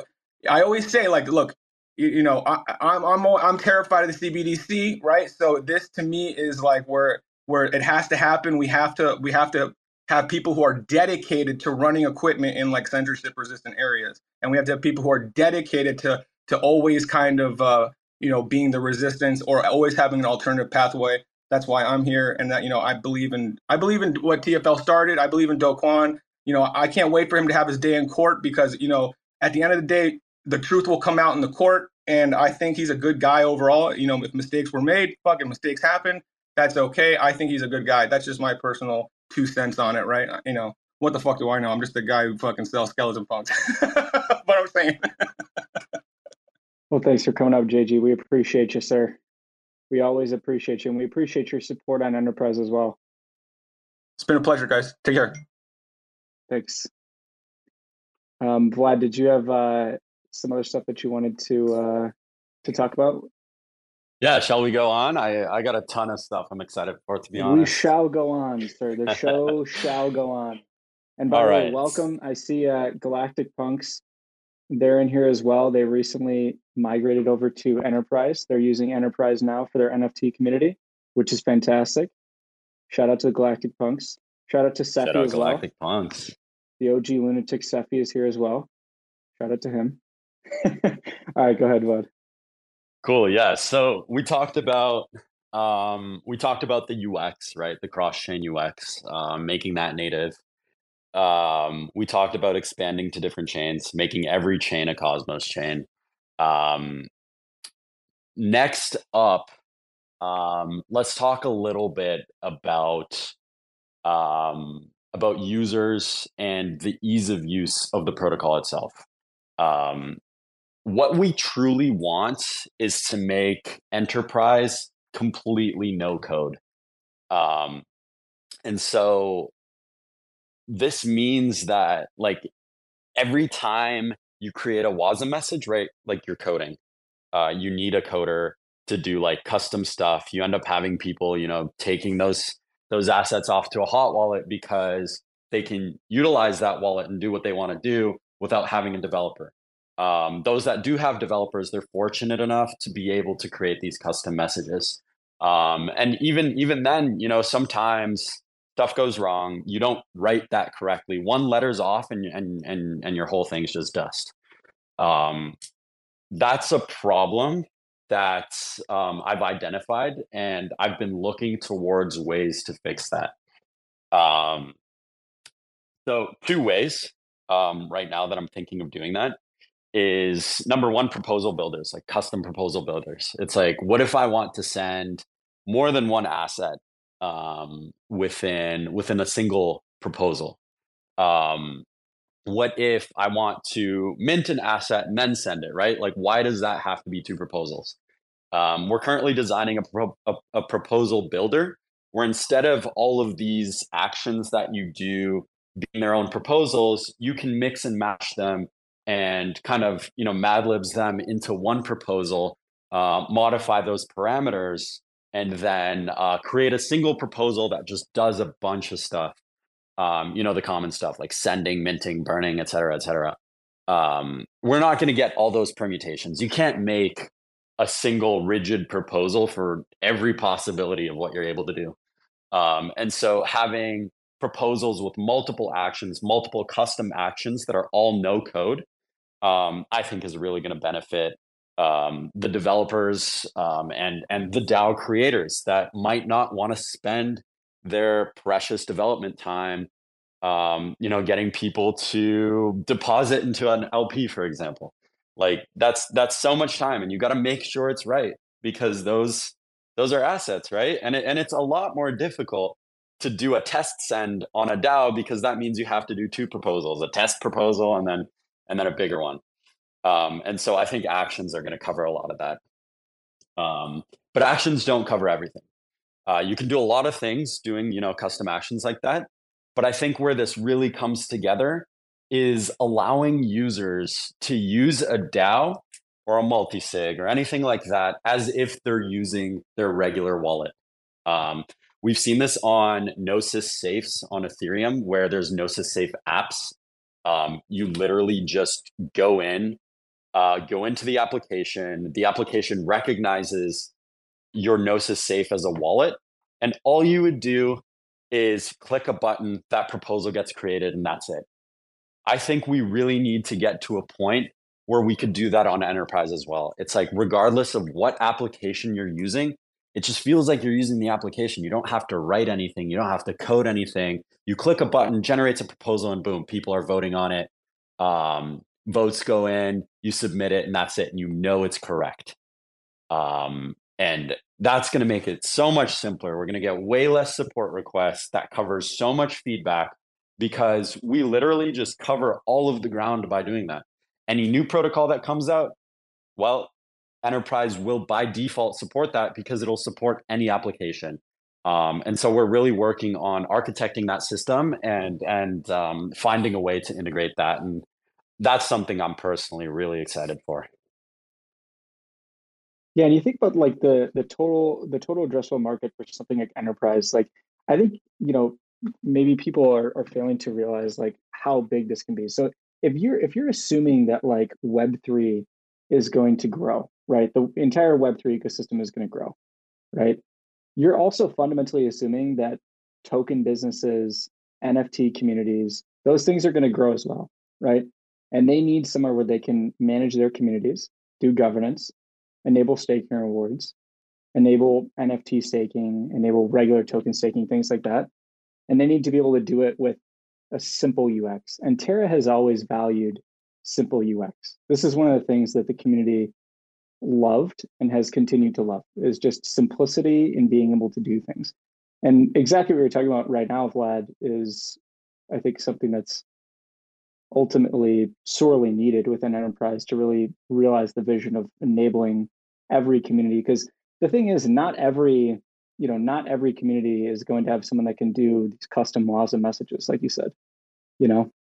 I always say, like, look, you, you know, I, I'm I'm I'm terrified of the CBDC, right? So this to me is like where where it has to happen. We have to we have to have people who are dedicated to running equipment in like censorship resistant areas and we have to have people who are dedicated to to always kind of uh, you know being the resistance or always having an alternative pathway. That's why I'm here, and that you know I believe in I believe in what TFL started. I believe in Do Kwon. You know I can't wait for him to have his day in court because you know at the end of the day the truth will come out in the court, and I think he's a good guy overall. You know if mistakes were made, fucking mistakes happen. That's okay. I think he's a good guy. That's just my personal two cents on it, right? You know what the fuck do I know? I'm just a guy who fucking sells skeleton punks. but I'm saying. Well, thanks for coming up, JG. We appreciate you, sir. We always appreciate you, and we appreciate your support on Enterprise as well. It's been a pleasure, guys. Take care. Thanks. Um, Vlad, did you have uh, some other stuff that you wanted to uh, to talk about? Yeah, shall we go on? I I got a ton of stuff I'm excited for. To be honest, we shall go on, sir. The show shall go on. And by All the way, welcome. I see uh, Galactic Punks they're in here as well. They recently migrated over to Enterprise. They're using Enterprise now for their NFT community, which is fantastic. Shout out to the Galactic Punks. Shout out to Sephi Shout out as Galactic well. Punks. The OG lunatic Sephi is here as well. Shout out to him. All right, go ahead, Bud. Cool. Yeah. So we talked about um, we talked about the UX, right? The cross chain UX, um, making that native um, we talked about expanding to different chains, making every chain a Cosmos chain. Um, next up, um, let's talk a little bit about um, about users and the ease of use of the protocol itself. Um, what we truly want is to make enterprise completely no code. Um, and so this means that like every time you create a WASM message, right? Like you're coding, uh, you need a coder to do like custom stuff. You end up having people, you know, taking those those assets off to a hot wallet because they can utilize that wallet and do what they want to do without having a developer. Um, those that do have developers, they're fortunate enough to be able to create these custom messages. Um, and even even then, you know, sometimes stuff goes wrong you don't write that correctly one letter's off and and and, and your whole thing's just dust. Um, that's a problem that um, i've identified and i've been looking towards ways to fix that. Um, so two ways um, right now that i'm thinking of doing that is number one proposal builders like custom proposal builders. It's like what if i want to send more than one asset um, within within a single proposal. Um, what if I want to mint an asset and then send it? Right? Like, why does that have to be two proposals? Um, we're currently designing a, pro- a, a proposal builder where instead of all of these actions that you do being their own proposals, you can mix and match them and kind of you know Mad Libs them into one proposal, uh, modify those parameters, and then uh, create a single proposal that just does a bunch of stuff. Um, you know, the common stuff like sending, minting, burning, et cetera, et cetera. Um, we're not going to get all those permutations. You can't make a single rigid proposal for every possibility of what you're able to do. Um, and so having proposals with multiple actions, multiple custom actions that are all no code, um, I think is really going to benefit um, the developers um, and and the DAO creators that might not want to spend their precious development time, um, you know, getting people to deposit into an LP, for example. Like that's that's so much time, and you got to make sure it's right because those those are assets, right? And it, and it's a lot more difficult to do a test send on a DAO because that means you have to do two proposals, a test proposal and then and then a bigger one. Um, and so I think actions are going to cover a lot of that. Um, but actions don't cover everything. Uh, you can do a lot of things doing you know custom actions like that. But I think where this really comes together is allowing users to use a DAO or a multi-sig or anything like that as if they're using their regular wallet. Um, we've seen this on Gnosis safes on Ethereum, where there's Gnosis safe apps. Um, you literally just go in, uh, go into the application. The application recognizes your Gnosis safe as a wallet, and all you would do is click a button. That proposal gets created, and that's it. I think we really need to get to a point where we could do that on enterprise as well. It's like, regardless of what application you're using, it just feels like you're using the application. You don't have to write anything, you don't have to code anything. You click a button, generates a proposal, and boom, people are voting on it. Um, votes go in, you submit it, and that's it. And you know it's correct. Um, and that's going to make it so much simpler. We're going to get way less support requests that covers so much feedback because we literally just cover all of the ground by doing that. Any new protocol that comes out, well, enterprise will by default support that because it'll support any application. Um, and so we're really working on architecting that system and and um, finding a way to integrate that. And that's something I'm personally really excited for. Yeah, and you think about like the the total the total addressable market for something like enterprise. Like I think you know maybe people are, are failing to realize like how big this can be so if you're if you're assuming that like web3 is going to grow right the entire web3 ecosystem is going to grow right you're also fundamentally assuming that token businesses nft communities those things are going to grow as well right and they need somewhere where they can manage their communities do governance enable staking rewards enable nft staking enable regular token staking things like that and they need to be able to do it with a simple UX. And Terra has always valued simple UX. This is one of the things that the community loved and has continued to love is just simplicity in being able to do things. And exactly what we are talking about right now, Vlad, is I think something that's ultimately sorely needed within enterprise to really realize the vision of enabling every community. Because the thing is, not every you know, not every community is going to have someone that can do these custom laws and messages, like you said, you know,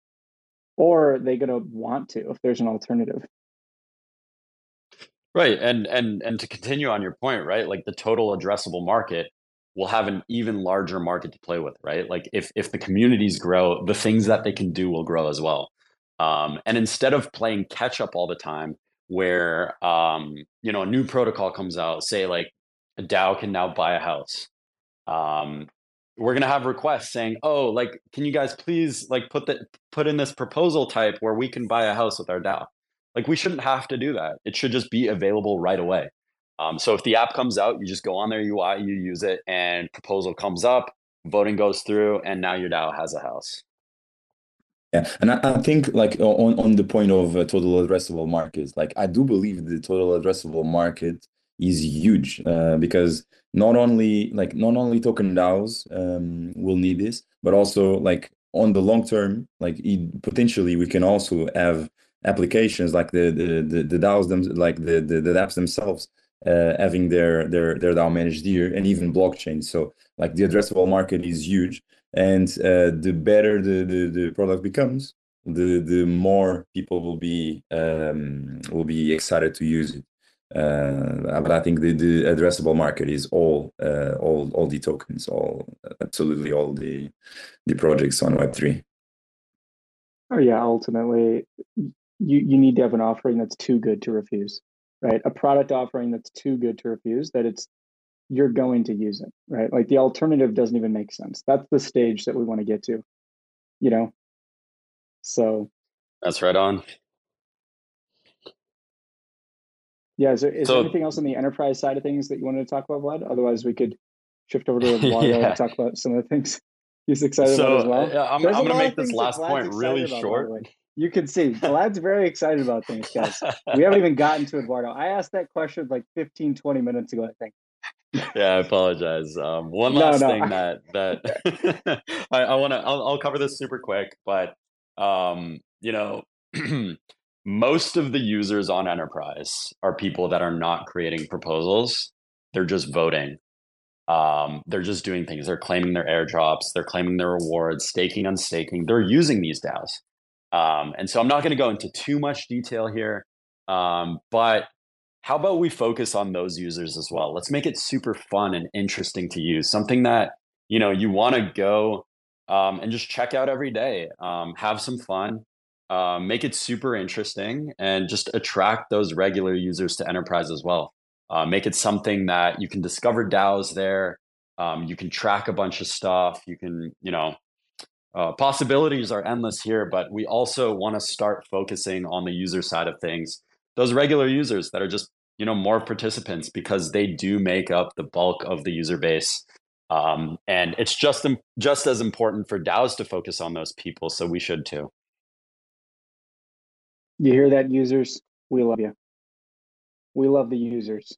or are they going to want to if there's an alternative. Right, and and and to continue on your point, right? Like the total addressable market will have an even larger market to play with, right? Like if if the communities grow, the things that they can do will grow as well. Um, and instead of playing catch up all the time, where um, you know a new protocol comes out, say like a DAO can now buy a house. Um, we're gonna have requests saying, "Oh, like, can you guys please like put that put in this proposal type where we can buy a house with our DAO?" Like, we shouldn't have to do that. It should just be available right away. Um, so if the app comes out, you just go on their UI, you use it, and proposal comes up, voting goes through, and now your DAO has a house. Yeah, and I, I think like on on the point of uh, total addressable markets, like I do believe the total addressable market is huge uh, because not only like not only token DAOs um, will need this, but also like on the long term, like it, potentially we can also have applications like the the the, the DAOs them like the, the the apps themselves uh, having their their their DAO managed here and even blockchain. So like the addressable market is huge, and uh, the better the, the the product becomes, the the more people will be um, will be excited to use it. Uh, but I think the, the addressable market is all uh, all all the tokens, all absolutely all the the projects on Web three. Oh yeah, ultimately, you you need to have an offering that's too good to refuse, right? A product offering that's too good to refuse that it's you're going to use it, right? Like the alternative doesn't even make sense. That's the stage that we want to get to, you know. So that's right on. Yeah, is there, is so, there anything else on the enterprise side of things that you wanted to talk about, Vlad? Otherwise, we could shift over to Eduardo yeah. and talk about some of the things he's excited so, about as well. Yeah, I'm, I'm going to make this last point really about, short. You can see Vlad's very excited about things, guys. we haven't even gotten to Eduardo. I asked that question like 15, 20 minutes ago, I think. Yeah, I apologize. Um, one No, last no. thing that that I, I want to I'll, I'll cover this super quick, but um, you know, most of the users on Enterprise are people that are not creating proposals; they're just voting. Um, they're just doing things. They're claiming their airdrops. They're claiming their rewards, staking, unstaking. They're using these DAOs. Um, and so I'm not going to go into too much detail here, um, but how about we focus on those users as well? Let's make it super fun and interesting to use. Something that you know you want to go um, and just check out every day. Um, have some fun. Uh, make it super interesting and just attract those regular users to enterprise as well. Uh, make it something that you can discover DAOs there. Um, you can track a bunch of stuff. You can, you know, uh, possibilities are endless here, but we also want to start focusing on the user side of things. Those regular users that are just, you know, more participants because they do make up the bulk of the user base. Um, and it's just just as important for DAOs to focus on those people, so we should too. You hear that, users? We love you. We love the users.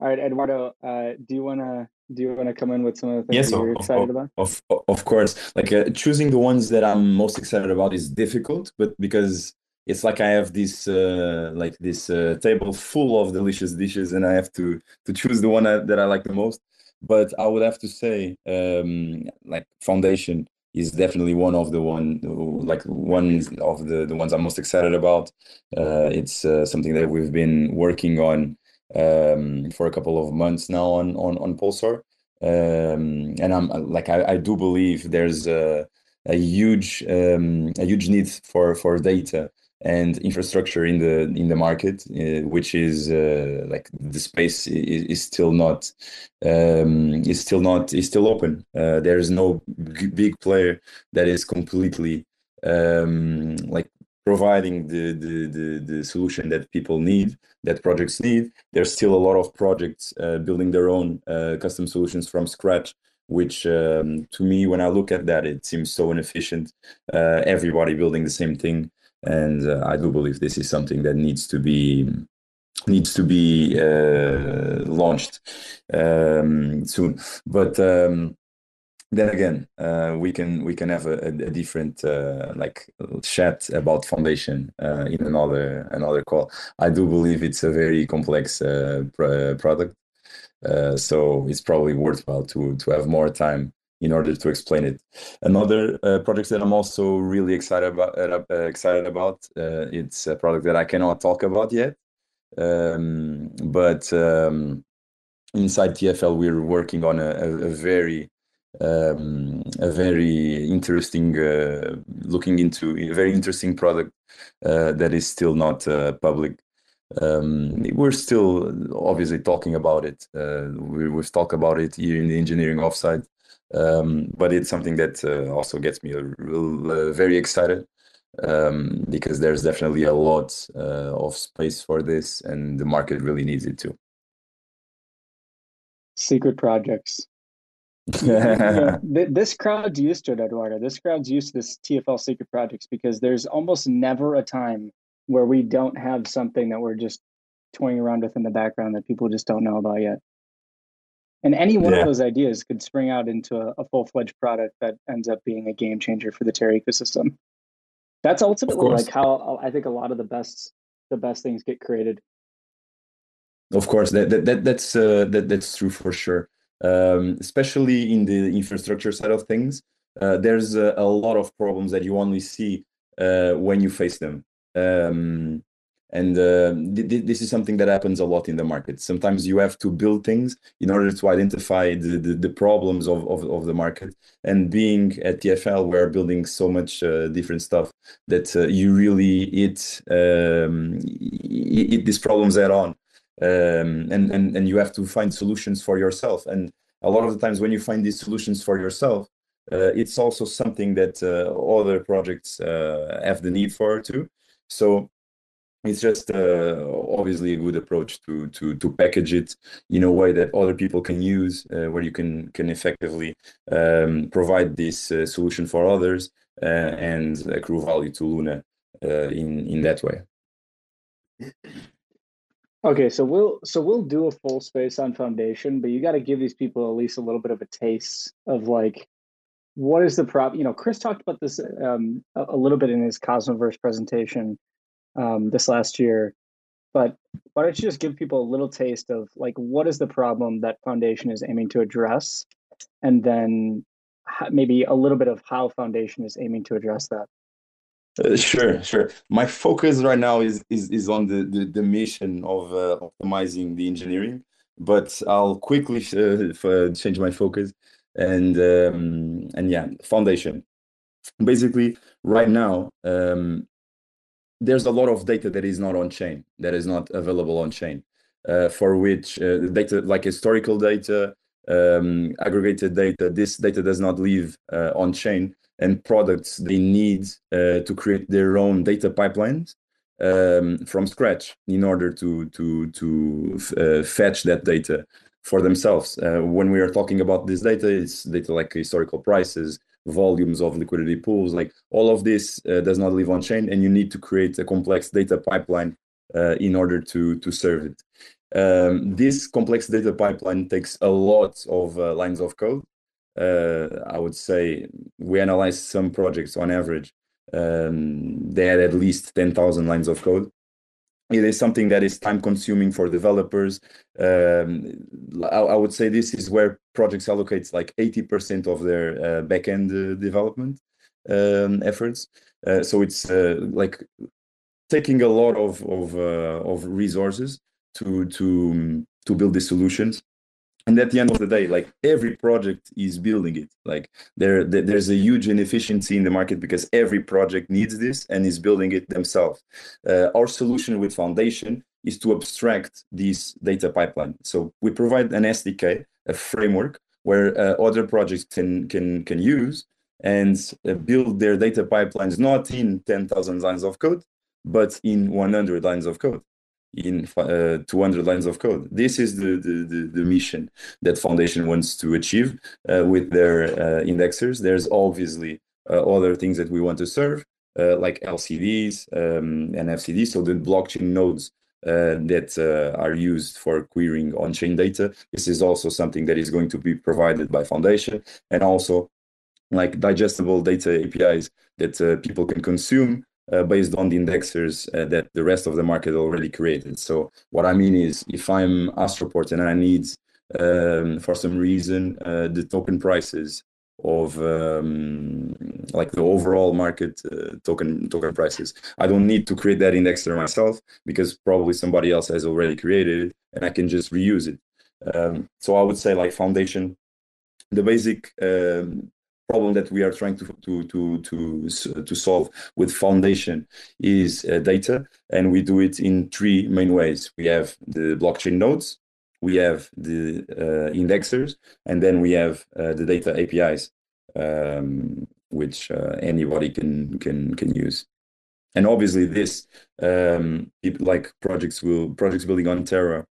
All right, Eduardo, uh, do you wanna do you wanna come in with some of the things Yes, that you're of, excited of, about? of, of course. Like uh, choosing the ones that I'm most excited about is difficult, but because it's like I have this uh, like this uh, table full of delicious dishes, and I have to to choose the one that, I like the most. But I would have to say, um, like Foundation is definitely one of the one like one of the the ones I'm most excited about. Uh, it's uh, something that we've been working on um, for a couple of months now on on on Pulsar, um, and I'm like I, I do believe there's a a huge um, a huge need for for data and infrastructure in the in the market, uh, which is uh, like the space is, is still not um, is still not is still open. Uh, there is no g- big player that is completely um, like providing the, the the the solution that people need, that projects need. There's still a lot of projects uh, building their own uh, custom solutions from scratch which um, to me when i look at that it seems so inefficient uh, everybody building the same thing and uh, I do believe this is something that needs to be needs to be uh, launched um, soon. But um, then again, uh, we can we can have a, a different uh, like chat about foundation uh, in another another call. I do believe it's a very complex uh, pr- product, so it's probably worthwhile to to have more time in order to explain it. Another uh, project that I'm also really excited about, uh, excited about, uh, it's a product that I cannot talk about yet, um, but um, inside TFL we're working on a, a, a very um, a very interesting uh, looking into a very interesting product uh, that is still not uh, public um, we're still obviously talking about it. Uh, we, have talked about it here in the engineering offsite, um, but it's something that uh, also gets me uh, very excited um, because there's definitely a lot uh, of space for this, and the market really needs it too. Secret projects. th- this crowd's used to it, Eduardo. This crowd's used to this TFL secret projects because there's almost never a time where we don't have something that we're just toying around with in the background that people just don't know about yet. And any one yeah. of those ideas could spring out into a, a full fledged product that ends up being a game changer for the Terra ecosystem. That's ultimately like how I think a lot of the best the best things get created. Of course, that, that, that that's uh, that that's true for sure. Um, especially in the infrastructure side of things, uh, there's a, a, lot of problems that you only see uh, when you face them. Um, and uh, th- th- this is something that happens a lot in the market. Sometimes you have to build things in order to identify the, the, the problems of, of, of, the market. And being at TFL, we're building so much uh, different stuff that uh, you really hit, um, hit these problems head on. Um, and, and, and you have to find solutions for yourself. And a lot of the times when you find these solutions for yourself, uh, it's also something that uh, other projects uh, have the need for too. So it's just uh, obviously a good approach to to to package it in a way that other people can use, uh, where you can can effectively um, provide this uh, solution for others uh, and accrue value to Luna uh, in in that way. Okay, so we'll so we'll do a full space on foundation, but you got to give these people at least a little bit of a taste of like what is the prop. You know, Chris talked about this um, a, a little bit in his Cosmoverse presentation um, this last year, but why don't you just give people a little taste of like what is the problem that foundation is aiming to address, and then maybe a little bit of how foundation is aiming to address that. Uh, sure, sure. My focus right now is is, is on the, the, the mission of uh, optimizing the engineering, but I'll quickly uh, change my focus and um, and yeah, foundation. Basically, right now, um, there's a lot of data that is not on chain, that is not available on chain, uh, for which uh, data like historical data, um, aggregated data, this data does not live uh, on chain and products they need uh, to create their own data pipelines um, from scratch in order to to to uh, fetch that data for themselves. Uh, when we are talking about this data, it's data like historical prices, volumes of liquidity pools, like all of this uh, does not live on chain, and you need to create a complex data pipeline uh, in order to to serve it. Um, this complex data pipeline takes a lot of uh, lines of code. Uh, I would say we analyzed some projects on average. Um, they had at least 10,000 lines of code. It is something that is time consuming for developers. Um, I, I, would say this is where projects allocate like 80% of their uh, backend uh, development um, efforts. Uh, so it's uh, like taking a lot of, of, of resources to to to build these solutions and at the end of the day like every project is building it. Like there, there's a huge inefficiency in the market because every project needs this and is building it themselves. Uh, our solution with foundation is to abstract this data pipeline. So we provide an sdk a framework where uh, other projects can can can use and uh, build their data pipelines not in 10,000 lines of code but in 100 lines of code in uh, 200 lines of code. This is the, the, the, the mission that Foundation wants to achieve uh, with their uh, indexers. There's obviously uh, other things that we want to serve, uh, like LCDs um, and FCDs, so the blockchain nodes uh, that are used for querying on-chain data. This is also something that is going to be provided by Foundation, and also like digestible data APIs that people can consume uh, based on the indexers uh, that the rest of the market already created. So what I mean is, if I'm Astroport and I need, um, for some reason, uh, the token prices of um, like the overall market uh, token token prices, I don't need to create that indexer myself because probably somebody else has already created it, and I can just reuse it. Um, so I would say like foundation, the basic um, problem that we are trying to to to to, to solve with foundation is uh, data and we do it in three main ways. We have the blockchain nodes we have the uh, indexers and then we have uh, the data apis um, which uh, anybody can can can use. And obviously this um, like projects will projects building on terra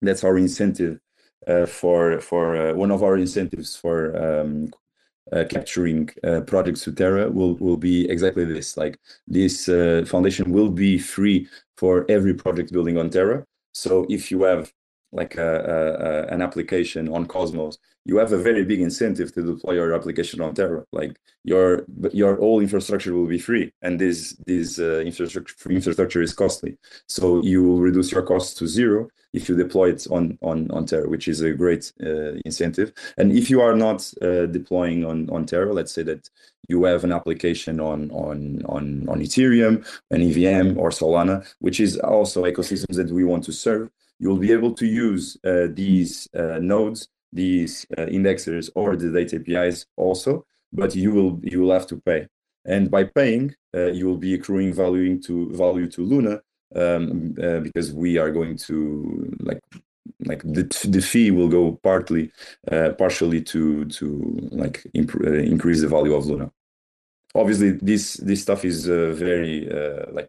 that's our incentive uh, for for uh, one of our incentives for um, uh, capturing uh, projects to Terra will will be exactly this. Like this uh, foundation will be free for every project building on Terra. So if you have like a, a, an application on Cosmos, you have a very big incentive to deploy your application on Terra. Like your your whole infrastructure will be free, and this this uh, infrastructure infrastructure is costly. So you will reduce your costs to zero if you deploy it on on on Terra, which is a great uh, incentive. And if you are not uh, deploying on on Terra, let's say that you have an application on on on on Ethereum, an EVM or Solana, which is also ecosystems that we want to serve you'll be able to use uh, these uh, nodes, these uh, indexers, or the data APIs also, but you will you will have to pay. And by paying, uh, you will be accruing value to value to Luna um, uh, because we are going to like like the, the fee will go partly uh, partially to to like imp- increase the value of Luna obviously this this stuff is uh, very uh, like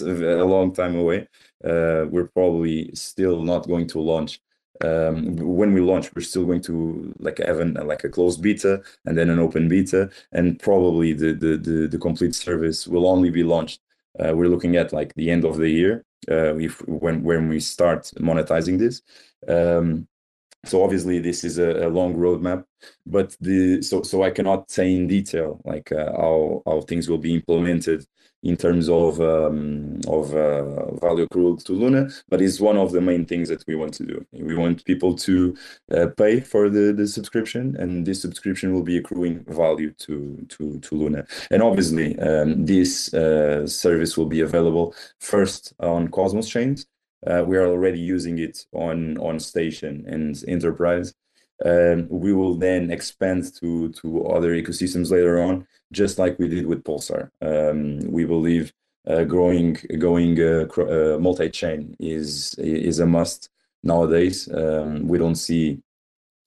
a long time away uh, we're probably still not going to launch um, when we launch we're still going to like have an, like a closed beta and then an open beta and probably the the the, the complete service will only be launched uh, we're looking at like the end of the year if when when we start monetizing this. Um, so obviously this is a, a, long roadmap but the so so i cannot say in detail like uh, how how things will be implemented in terms of um, of uh, value accrual to Luna, but it's one of the main things that we want to do. We want people to uh, pay for the, the subscription, and this subscription will be accruing value to to to Luna. And obviously, um, this uh, service will be available first on Cosmos chains. Uh, we are already using it on on Station and Enterprise. Um, we will then expand to other ecosystems later on, just like we did with Pulsar. Um, we believe uh, growing going uh, multi-chain is is a must nowadays. Um, we don't see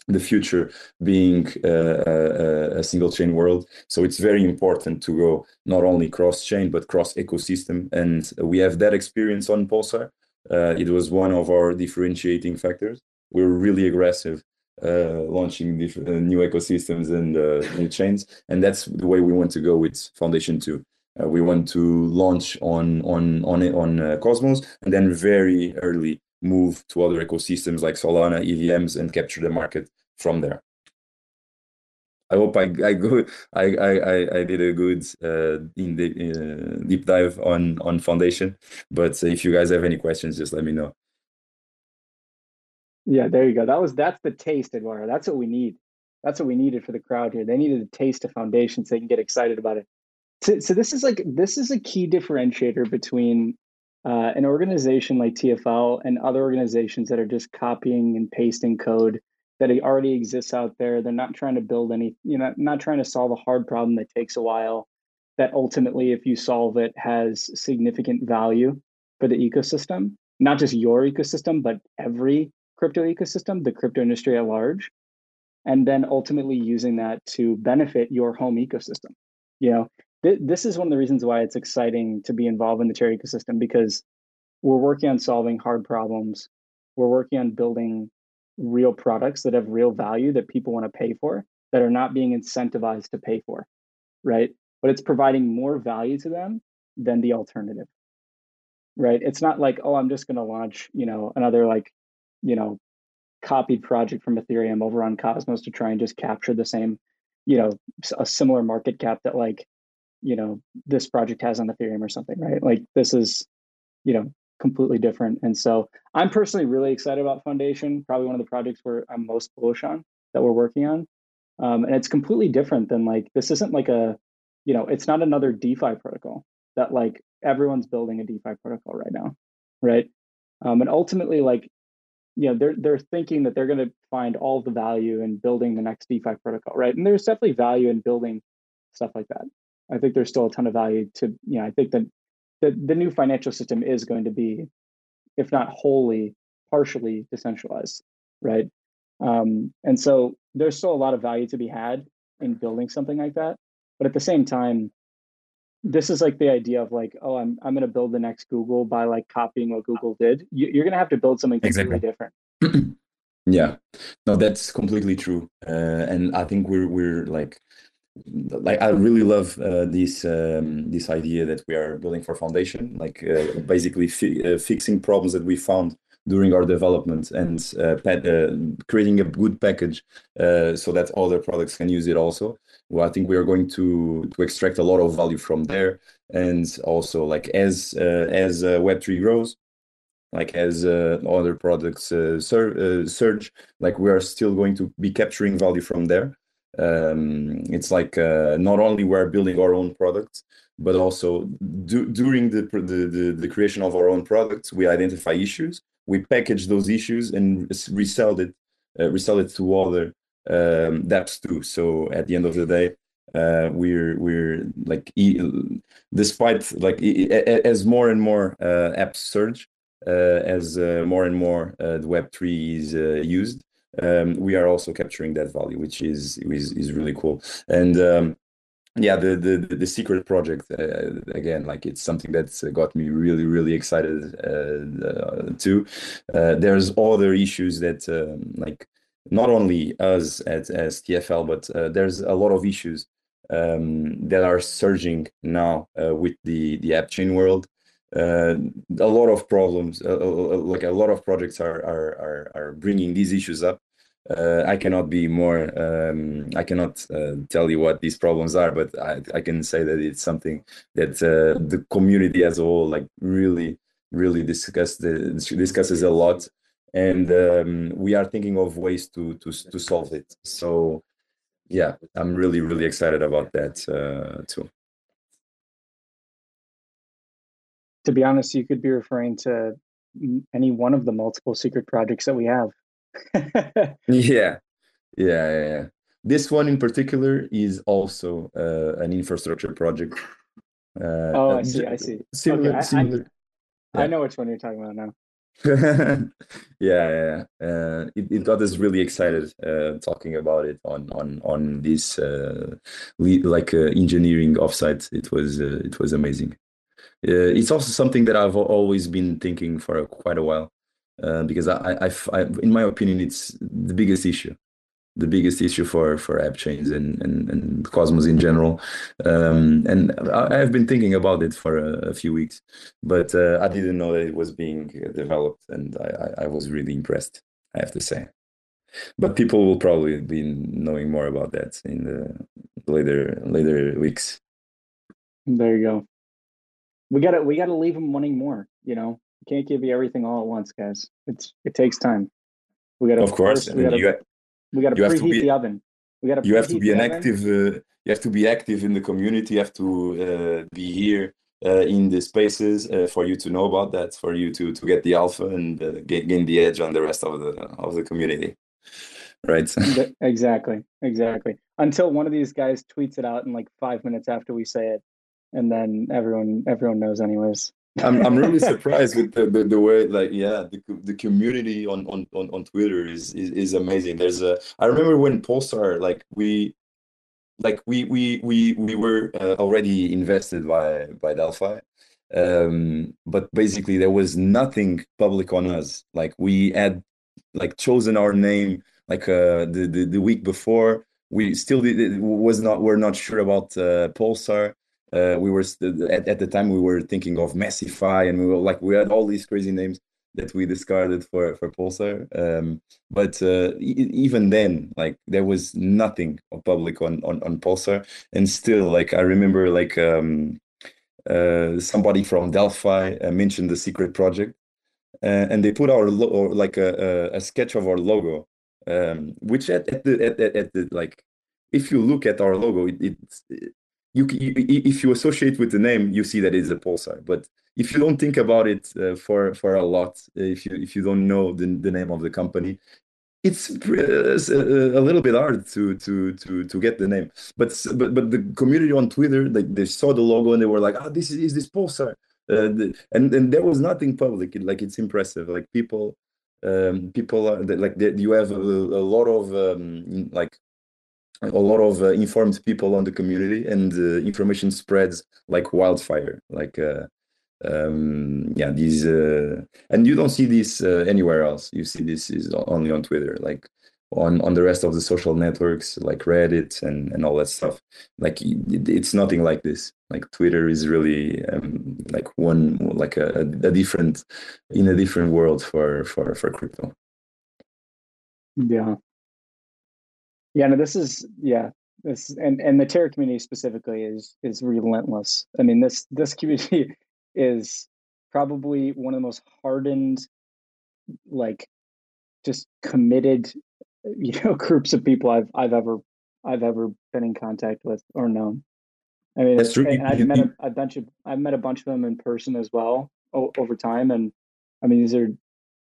the future being a, a, single chain world. So it's very important to go not only cross chain but cross ecosystem, and we have that experience on Pulsar. Uh, it was one of our differentiating factors. We're really aggressive uh, launching uh, new ecosystems and uh, new chains. And that's the way we want to go with Foundation 2. Uh, we want to launch on on on on uh, Cosmos and then very early move to other ecosystems like Solana, EVMs, and capture the market from there. I hope I I go I I I did a good uh, in the uh, deep dive on on Foundation. But if you guys have any questions, just let me know. Yeah, there you go. That was that's the taste, Eduardo. That's what we need. That's what we needed for the crowd here. They needed a taste of foundation so they can get excited about it. So, so this is like this is a key differentiator between uh, an organization like TFL and other organizations that are just copying and pasting code that it already exists out there. They're not trying to build any, you know, not trying to solve a hard problem that takes a while. That ultimately, if you solve it, has significant value for the ecosystem, not just your ecosystem, but every crypto ecosystem, the crypto industry at large, and then ultimately using that to benefit your home ecosystem. You know, th- this is one of the reasons why it's exciting to be involved in the Terra ecosystem because we're working on solving hard problems. We're working on building real products that have real value that people want to pay for that are not being incentivized to pay for, right? But it's providing more value to them than the alternative, right? It's not like, oh, I'm just going to launch, you know, another like you know, copied project from Ethereum over on Cosmos to try and just capture the same, you know, a similar market cap that like, you know, this project has on Ethereum or something, right? Like this is, you know, completely different. And so I'm personally really excited about Foundation, probably one of the projects where I'm most bullish on that we're working on. Um, and it's completely different than like, this isn't like a, you know, it's not another DeFi protocol that like everyone's building a DeFi protocol right now, right? Um, and ultimately, like you know they're they're thinking that they're going to find all the value in building the next DeFi protocol, right? And there's definitely value in building stuff like that. I think there's still a ton of value to you know I think that the the new financial system is going to be, if not wholly, partially decentralized, right? Um, and so there's still a lot of value to be had in building something like that. But at the same time, this is like the idea of like, oh, I'm I'm going to build the next Google by like copying what Google did. You, are going to have to build something completely exactly. different. yeah, no, that's completely true. Uh, and I think we're we're like like I really love uh, this um, this idea that we are building for foundation, like uh, basically fi- uh, fixing problems that we found during our development and uh, uh, creating a good package uh, so that other products can use it also. Well, I think we are going to to extract a lot of value from there, and also like as uh, as uh, Web three grows, like as uh, other products sur- surge, like we are still going to be capturing value from there. Um, it's like not only we're building our own products, but also do, during the, the, the the creation of our own products, we identify issues we package those issues and resell it uh, resell it to other um, dApps too. So at the end of the day, uh, we're we're like despite like as more and more uh, apps surge, uh, as uh, more and more uh, the Web three is used, we are also capturing that value, which is really cool. And um, yeah the secret project uh, again like it's something that's got me really really excited uh, uh, too uh, there's other issues that um, like not only us as, as tfl but uh, there's a lot of issues um, that are surging now uh, with the app chain world uh, a lot of problems, uh, like a lot of projects are are are, are bringing these issues up. Uh, I cannot be more. Um, I cannot uh, tell you what these problems are, but I, I can say that it's something that uh, the community as a whole, like really, really discuss the, discusses a lot, and um, we are thinking of ways to to to solve it. So, yeah, I'm really really excited about that uh, too. To be honest, you could be referring to any one of the multiple secret projects that we have. yeah. yeah, yeah, yeah. This one in particular is also uh, an infrastructure project. Uh, oh, I see. I see. Similar, okay, I, similar. I. I know which one you're talking about now. yeah, yeah. Uh, it, it got us really excited uh, talking about it on on on this uh, like uh, engineering offsite. It was uh, it was amazing. Uh, it's also something that I've always been thinking for quite a while. Uh, because I, I, I, in my opinion, it's the biggest issue, the biggest issue for for app chains and and, and Cosmos in general. Um, and I, have been thinking about it for a, a few weeks, but uh, I didn't know that it was being developed, and I, I was really impressed. I have to say. But people will probably be knowing more about that in the later later weeks. There you go. We gotta we gotta leave them wanting more. You know, can't give you everything all at once, guys. It's it takes time. We got to of course. First, we got to we got to preheat be, the oven. We got to you have to be an active. Uh, you have to be active in the community. You have to uh, be here uh, in the spaces uh, for you to know about that, for you to to get the alpha and uh, get, gain the edge on the rest of the of the community. Right. exactly. Exactly. Until one of these guys tweets it out in like five minutes after we say it, and then everyone everyone knows anyways. I'm I'm really surprised with the, the, the, way like yeah the, the community on, on, on, on Twitter is, is is amazing. There's a I remember when Pulsar like we like we we we we were uh, already invested by by Delphi, um, but basically there was nothing public on us. Like we had like chosen our name like uh, the, the the week before. We still did, was not we're not sure about uh, Pulsar uh, we were at, at the time we were thinking of Massify, and we were like we had all these crazy names that we discarded for for Pulsar. Um, but uh, e- even then, like there was nothing public on on on Pulsar, and still, like I remember, like um, uh, somebody from Delphi uh, mentioned the secret project, uh, and they put our lo- like a, a, sketch of our logo, um, which at, at the at, at, the like if you look at our logo, it, it's you, you, if you associate with the name, you see that it's a pulsar. But if you don't think about it uh, for for a lot, uh, if you if you don't know the, the name of the company, it's uh, a, little bit hard to to to to get the name. But but but the community on Twitter, like they saw the logo and they were like, "Ah, oh, this is, is this pulsar," uh, the, and and there was nothing public. It, like it's impressive. Like people um people are like you have a, a lot of um like a lot of uh, informed people on the community and uh, information spreads like wildfire like uh, um, yeah these uh, and you don't see this uh, anywhere else. You see this is only on twitter like on on the rest of the social networks like reddit and and all that stuff. Like it, it's nothing like this. Like twitter is really um, like one like a, a different in a different world for for for crypto. Yeah yeah, no, this is yeah, this and and the Terra community specifically is is relentless. I mean, this this community is probably one of the most hardened, like, just committed, you know, groups of people I've I've ever I've ever been in contact with or known. I mean, That's true. I've met a, a, bunch of I've met a bunch of them in person as well o- over time, and I mean, these are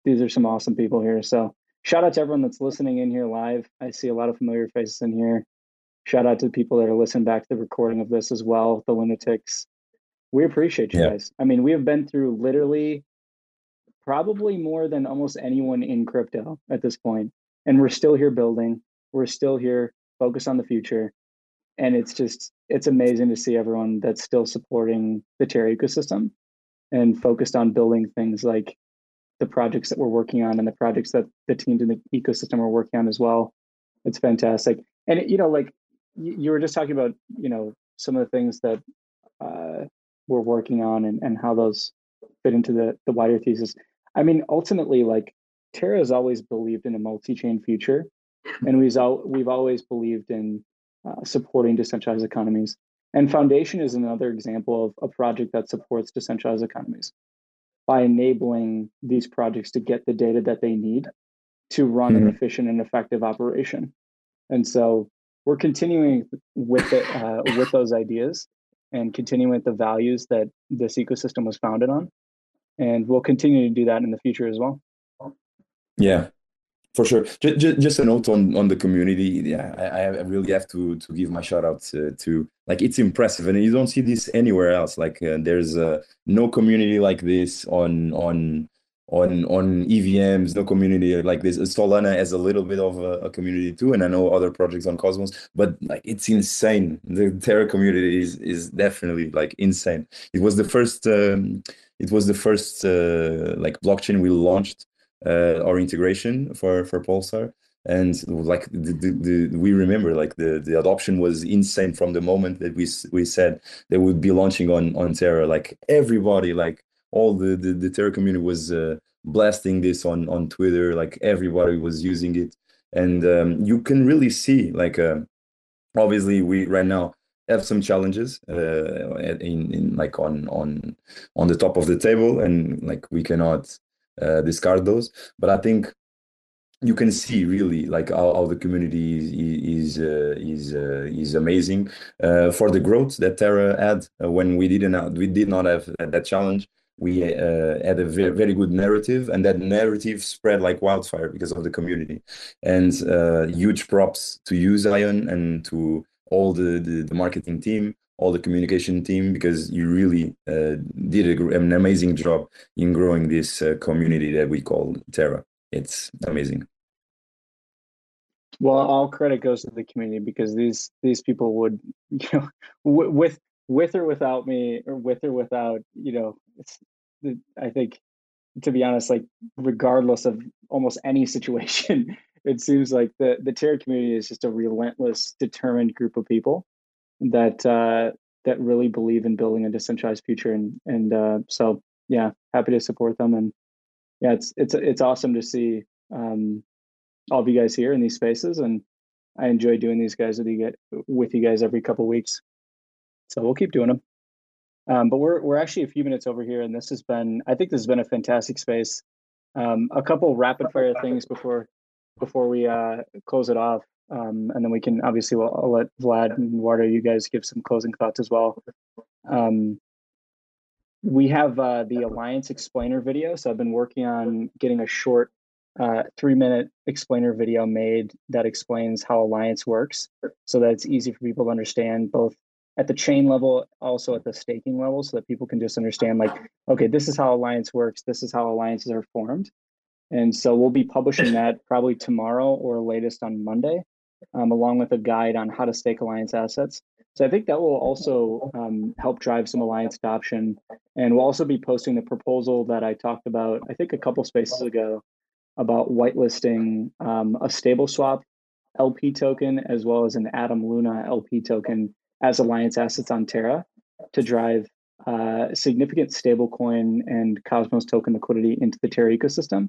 these are some awesome people here. So shout out to everyone that's listening in here live. I see a lot of familiar faces in here. Shout out to the people that are listening back to the recording of this as well, the lunatics. We appreciate you yeah. guys. I mean, we have been through literally probably more than almost anyone in crypto at this point. And we're still here building. We're still here focused on the future. And it's just, it's amazing to see everyone that's still supporting the Terra ecosystem and focused on building things like the projects that we're working on and the projects that the teams in the ecosystem are working on as well. It's fantastic. And you know, like you were just talking about, you know, some of the things that uh, we're working on and, and how those fit into the the wider thesis. I mean, ultimately, like Terra has always believed in a multi-chain future, and we've al- we've always believed in uh, supporting decentralized economies. And Foundation is another example of a project that supports decentralized economies by enabling these projects to get the data that they need to run mm-hmm. an efficient and effective operation. And so we're continuing with it uh, with those ideas and continuing with the values that this ecosystem was founded on, and we'll continue to do that in the future as well. Yeah, for sure. Just, just a note on on the community. Yeah, I, I really have to to give my shout out to, to like it's impressive, and you don't see this anywhere else. Like uh, there's uh, no community like this on on on on EVMs, no community like this. Solana has a little bit of a, a, community too, and I know other projects on Cosmos, but like it's insane. The Terra community is is definitely like insane. It was the first um, it was the first uh, like blockchain we launched uh, our integration for for Pulsar. And like the, the, the, we remember, like the, the adoption was insane from the moment that we we said they would be launching on on Terra. Like everybody, like all the the, the Terra community was uh, blasting this on on Twitter. Like everybody was using it, and um, you can really see like uh, obviously we right now have some challenges uh, in in like on on on the top of the table, and like we cannot uh, discard those. But I think you can see really like how, how the community is is uh, is, uh, is amazing. Uh, for the growth that Terra had uh, when we didn't we did not have that challenge we uh, had a very, very good narrative and that narrative spread like wildfire because of the community. And huge props to you zion and to all the, the, the marketing team all the communication team because you really uh, did a, an amazing job in growing this uh, community that we call terra. It's amazing. Well all credit goes to the community because these these people would you know with with or without me or with or without you know i think to be honest like regardless of almost any situation it seems like the the terra community is just a relentless determined group of people that uh that really believe in building a decentralized future and and uh so yeah happy to support them and yeah it's it's it's awesome to see um all of you guys here in these spaces and i enjoy doing these guys with you get with you guys every couple weeks so we'll keep doing them. Um, but we're we're actually a few minutes over here, and this has been I think this has been a fantastic space. Um, a couple rapid fire things before before we uh, close it off, um, and then we can obviously we'll, I'll let Vlad and Eduardo you guys give some closing thoughts as well. Um, we have uh, the Alliance explainer video, so I've been working on getting a short uh, three minute explainer video made that explains how Alliance works, so that it's easy for people to understand both at the chain level, also at the staking level, so that people can just understand like, okay, this is how Alliance works. This is how alliances are formed. And so we'll be publishing that probably tomorrow or latest on Monday, um, along with a guide on how to stake Alliance assets. So I think that will also um, help drive some Alliance adoption. And we'll also be posting the proposal that I talked about, I think a couple spaces ago, about whitelisting um, a stable swap LP token as well as an Atom Luna LP token as Alliance assets on Terra to drive uh, significant stablecoin and Cosmos token liquidity into the Terra ecosystem.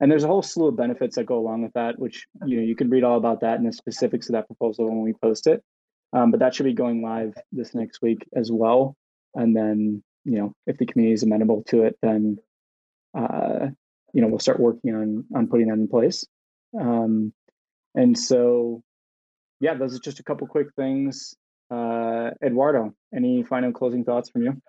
And there's a whole slew of benefits that go along with that, which you know you can read all about that and the specifics of that proposal when we post it. Um, but that should be going live this next week as well. And then you know if the community is amenable to it, then uh, you know we'll start working on on putting that in place. Um, and so yeah, those are just a couple quick things. Uh, Eduardo, any final closing thoughts from you?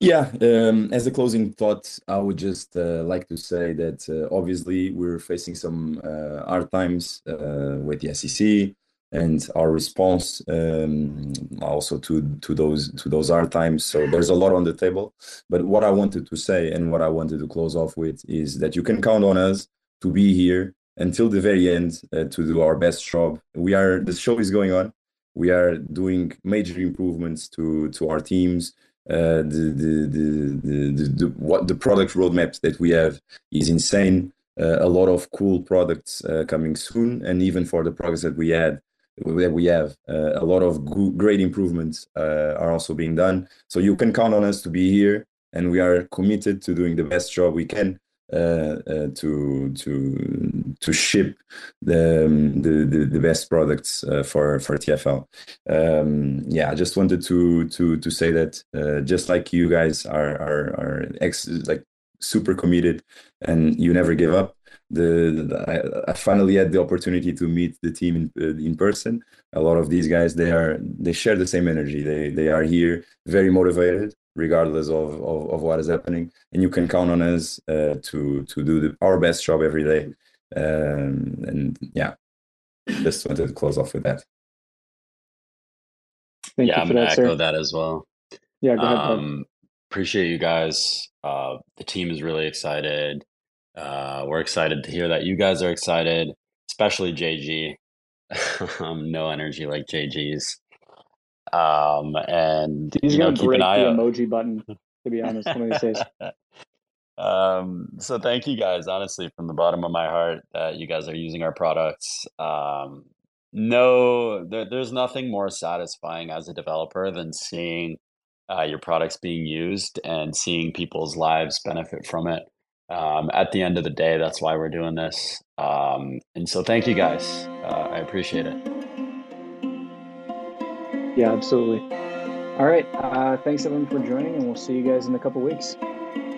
Yeah, um, as a closing thought, I would just uh, like to say that uh, obviously we're facing some uh, hard times with the SEC and our response um, also to to those to those hard times. So there's a lot on the table. But what I wanted to say and what I wanted to close off with is that you can count on us to be here until the very end uh, to do our best job. We are the show is going on we are doing major improvements to to our teams. Uh, the, the, the, the, what the product roadmaps that we have is insane. Uh, a lot of cool products uh, coming soon, and even for the products that we had that we have, a lot of great improvements are also being done. So you can count on us to be here and we are committed to doing the best job we can to to to ship the um, the, the, the, best products uh, for for TFL. Um, yeah, I just wanted to to to say that uh, just like you guys are are are ex like super committed and you never give up. The, the I, I, finally had the opportunity to meet the team in uh, in person. A lot of these guys they are they share the same energy. They they are here very motivated regardless of, of, of, what is happening. And you can count on us uh, to to do the, our best job every day. Um, and yeah, just wanted to close off with that. Thank yeah, I'm gonna echo sir. that as well. Yeah, go ahead. Um, appreciate you guys. Uh, the team is really excited. Uh, we're excited to hear that you guys are excited, especially JG. um, no energy like JG's. Um, and he's you know, gonna keep break an eye the out. emoji button. To be honest, one of these days. Um, so thank you guys, honestly, from the bottom of my heart, that you guys are using our products. Um, no, there, there's nothing more satisfying as a developer than seeing uh, your products being used and seeing people's lives benefit from it. Um, at the end of the day, that's why we're doing this. Um, and so, thank you guys. Uh, I appreciate it. Yeah, absolutely. All right. Uh, thanks everyone for joining, and we'll see you guys in a couple weeks.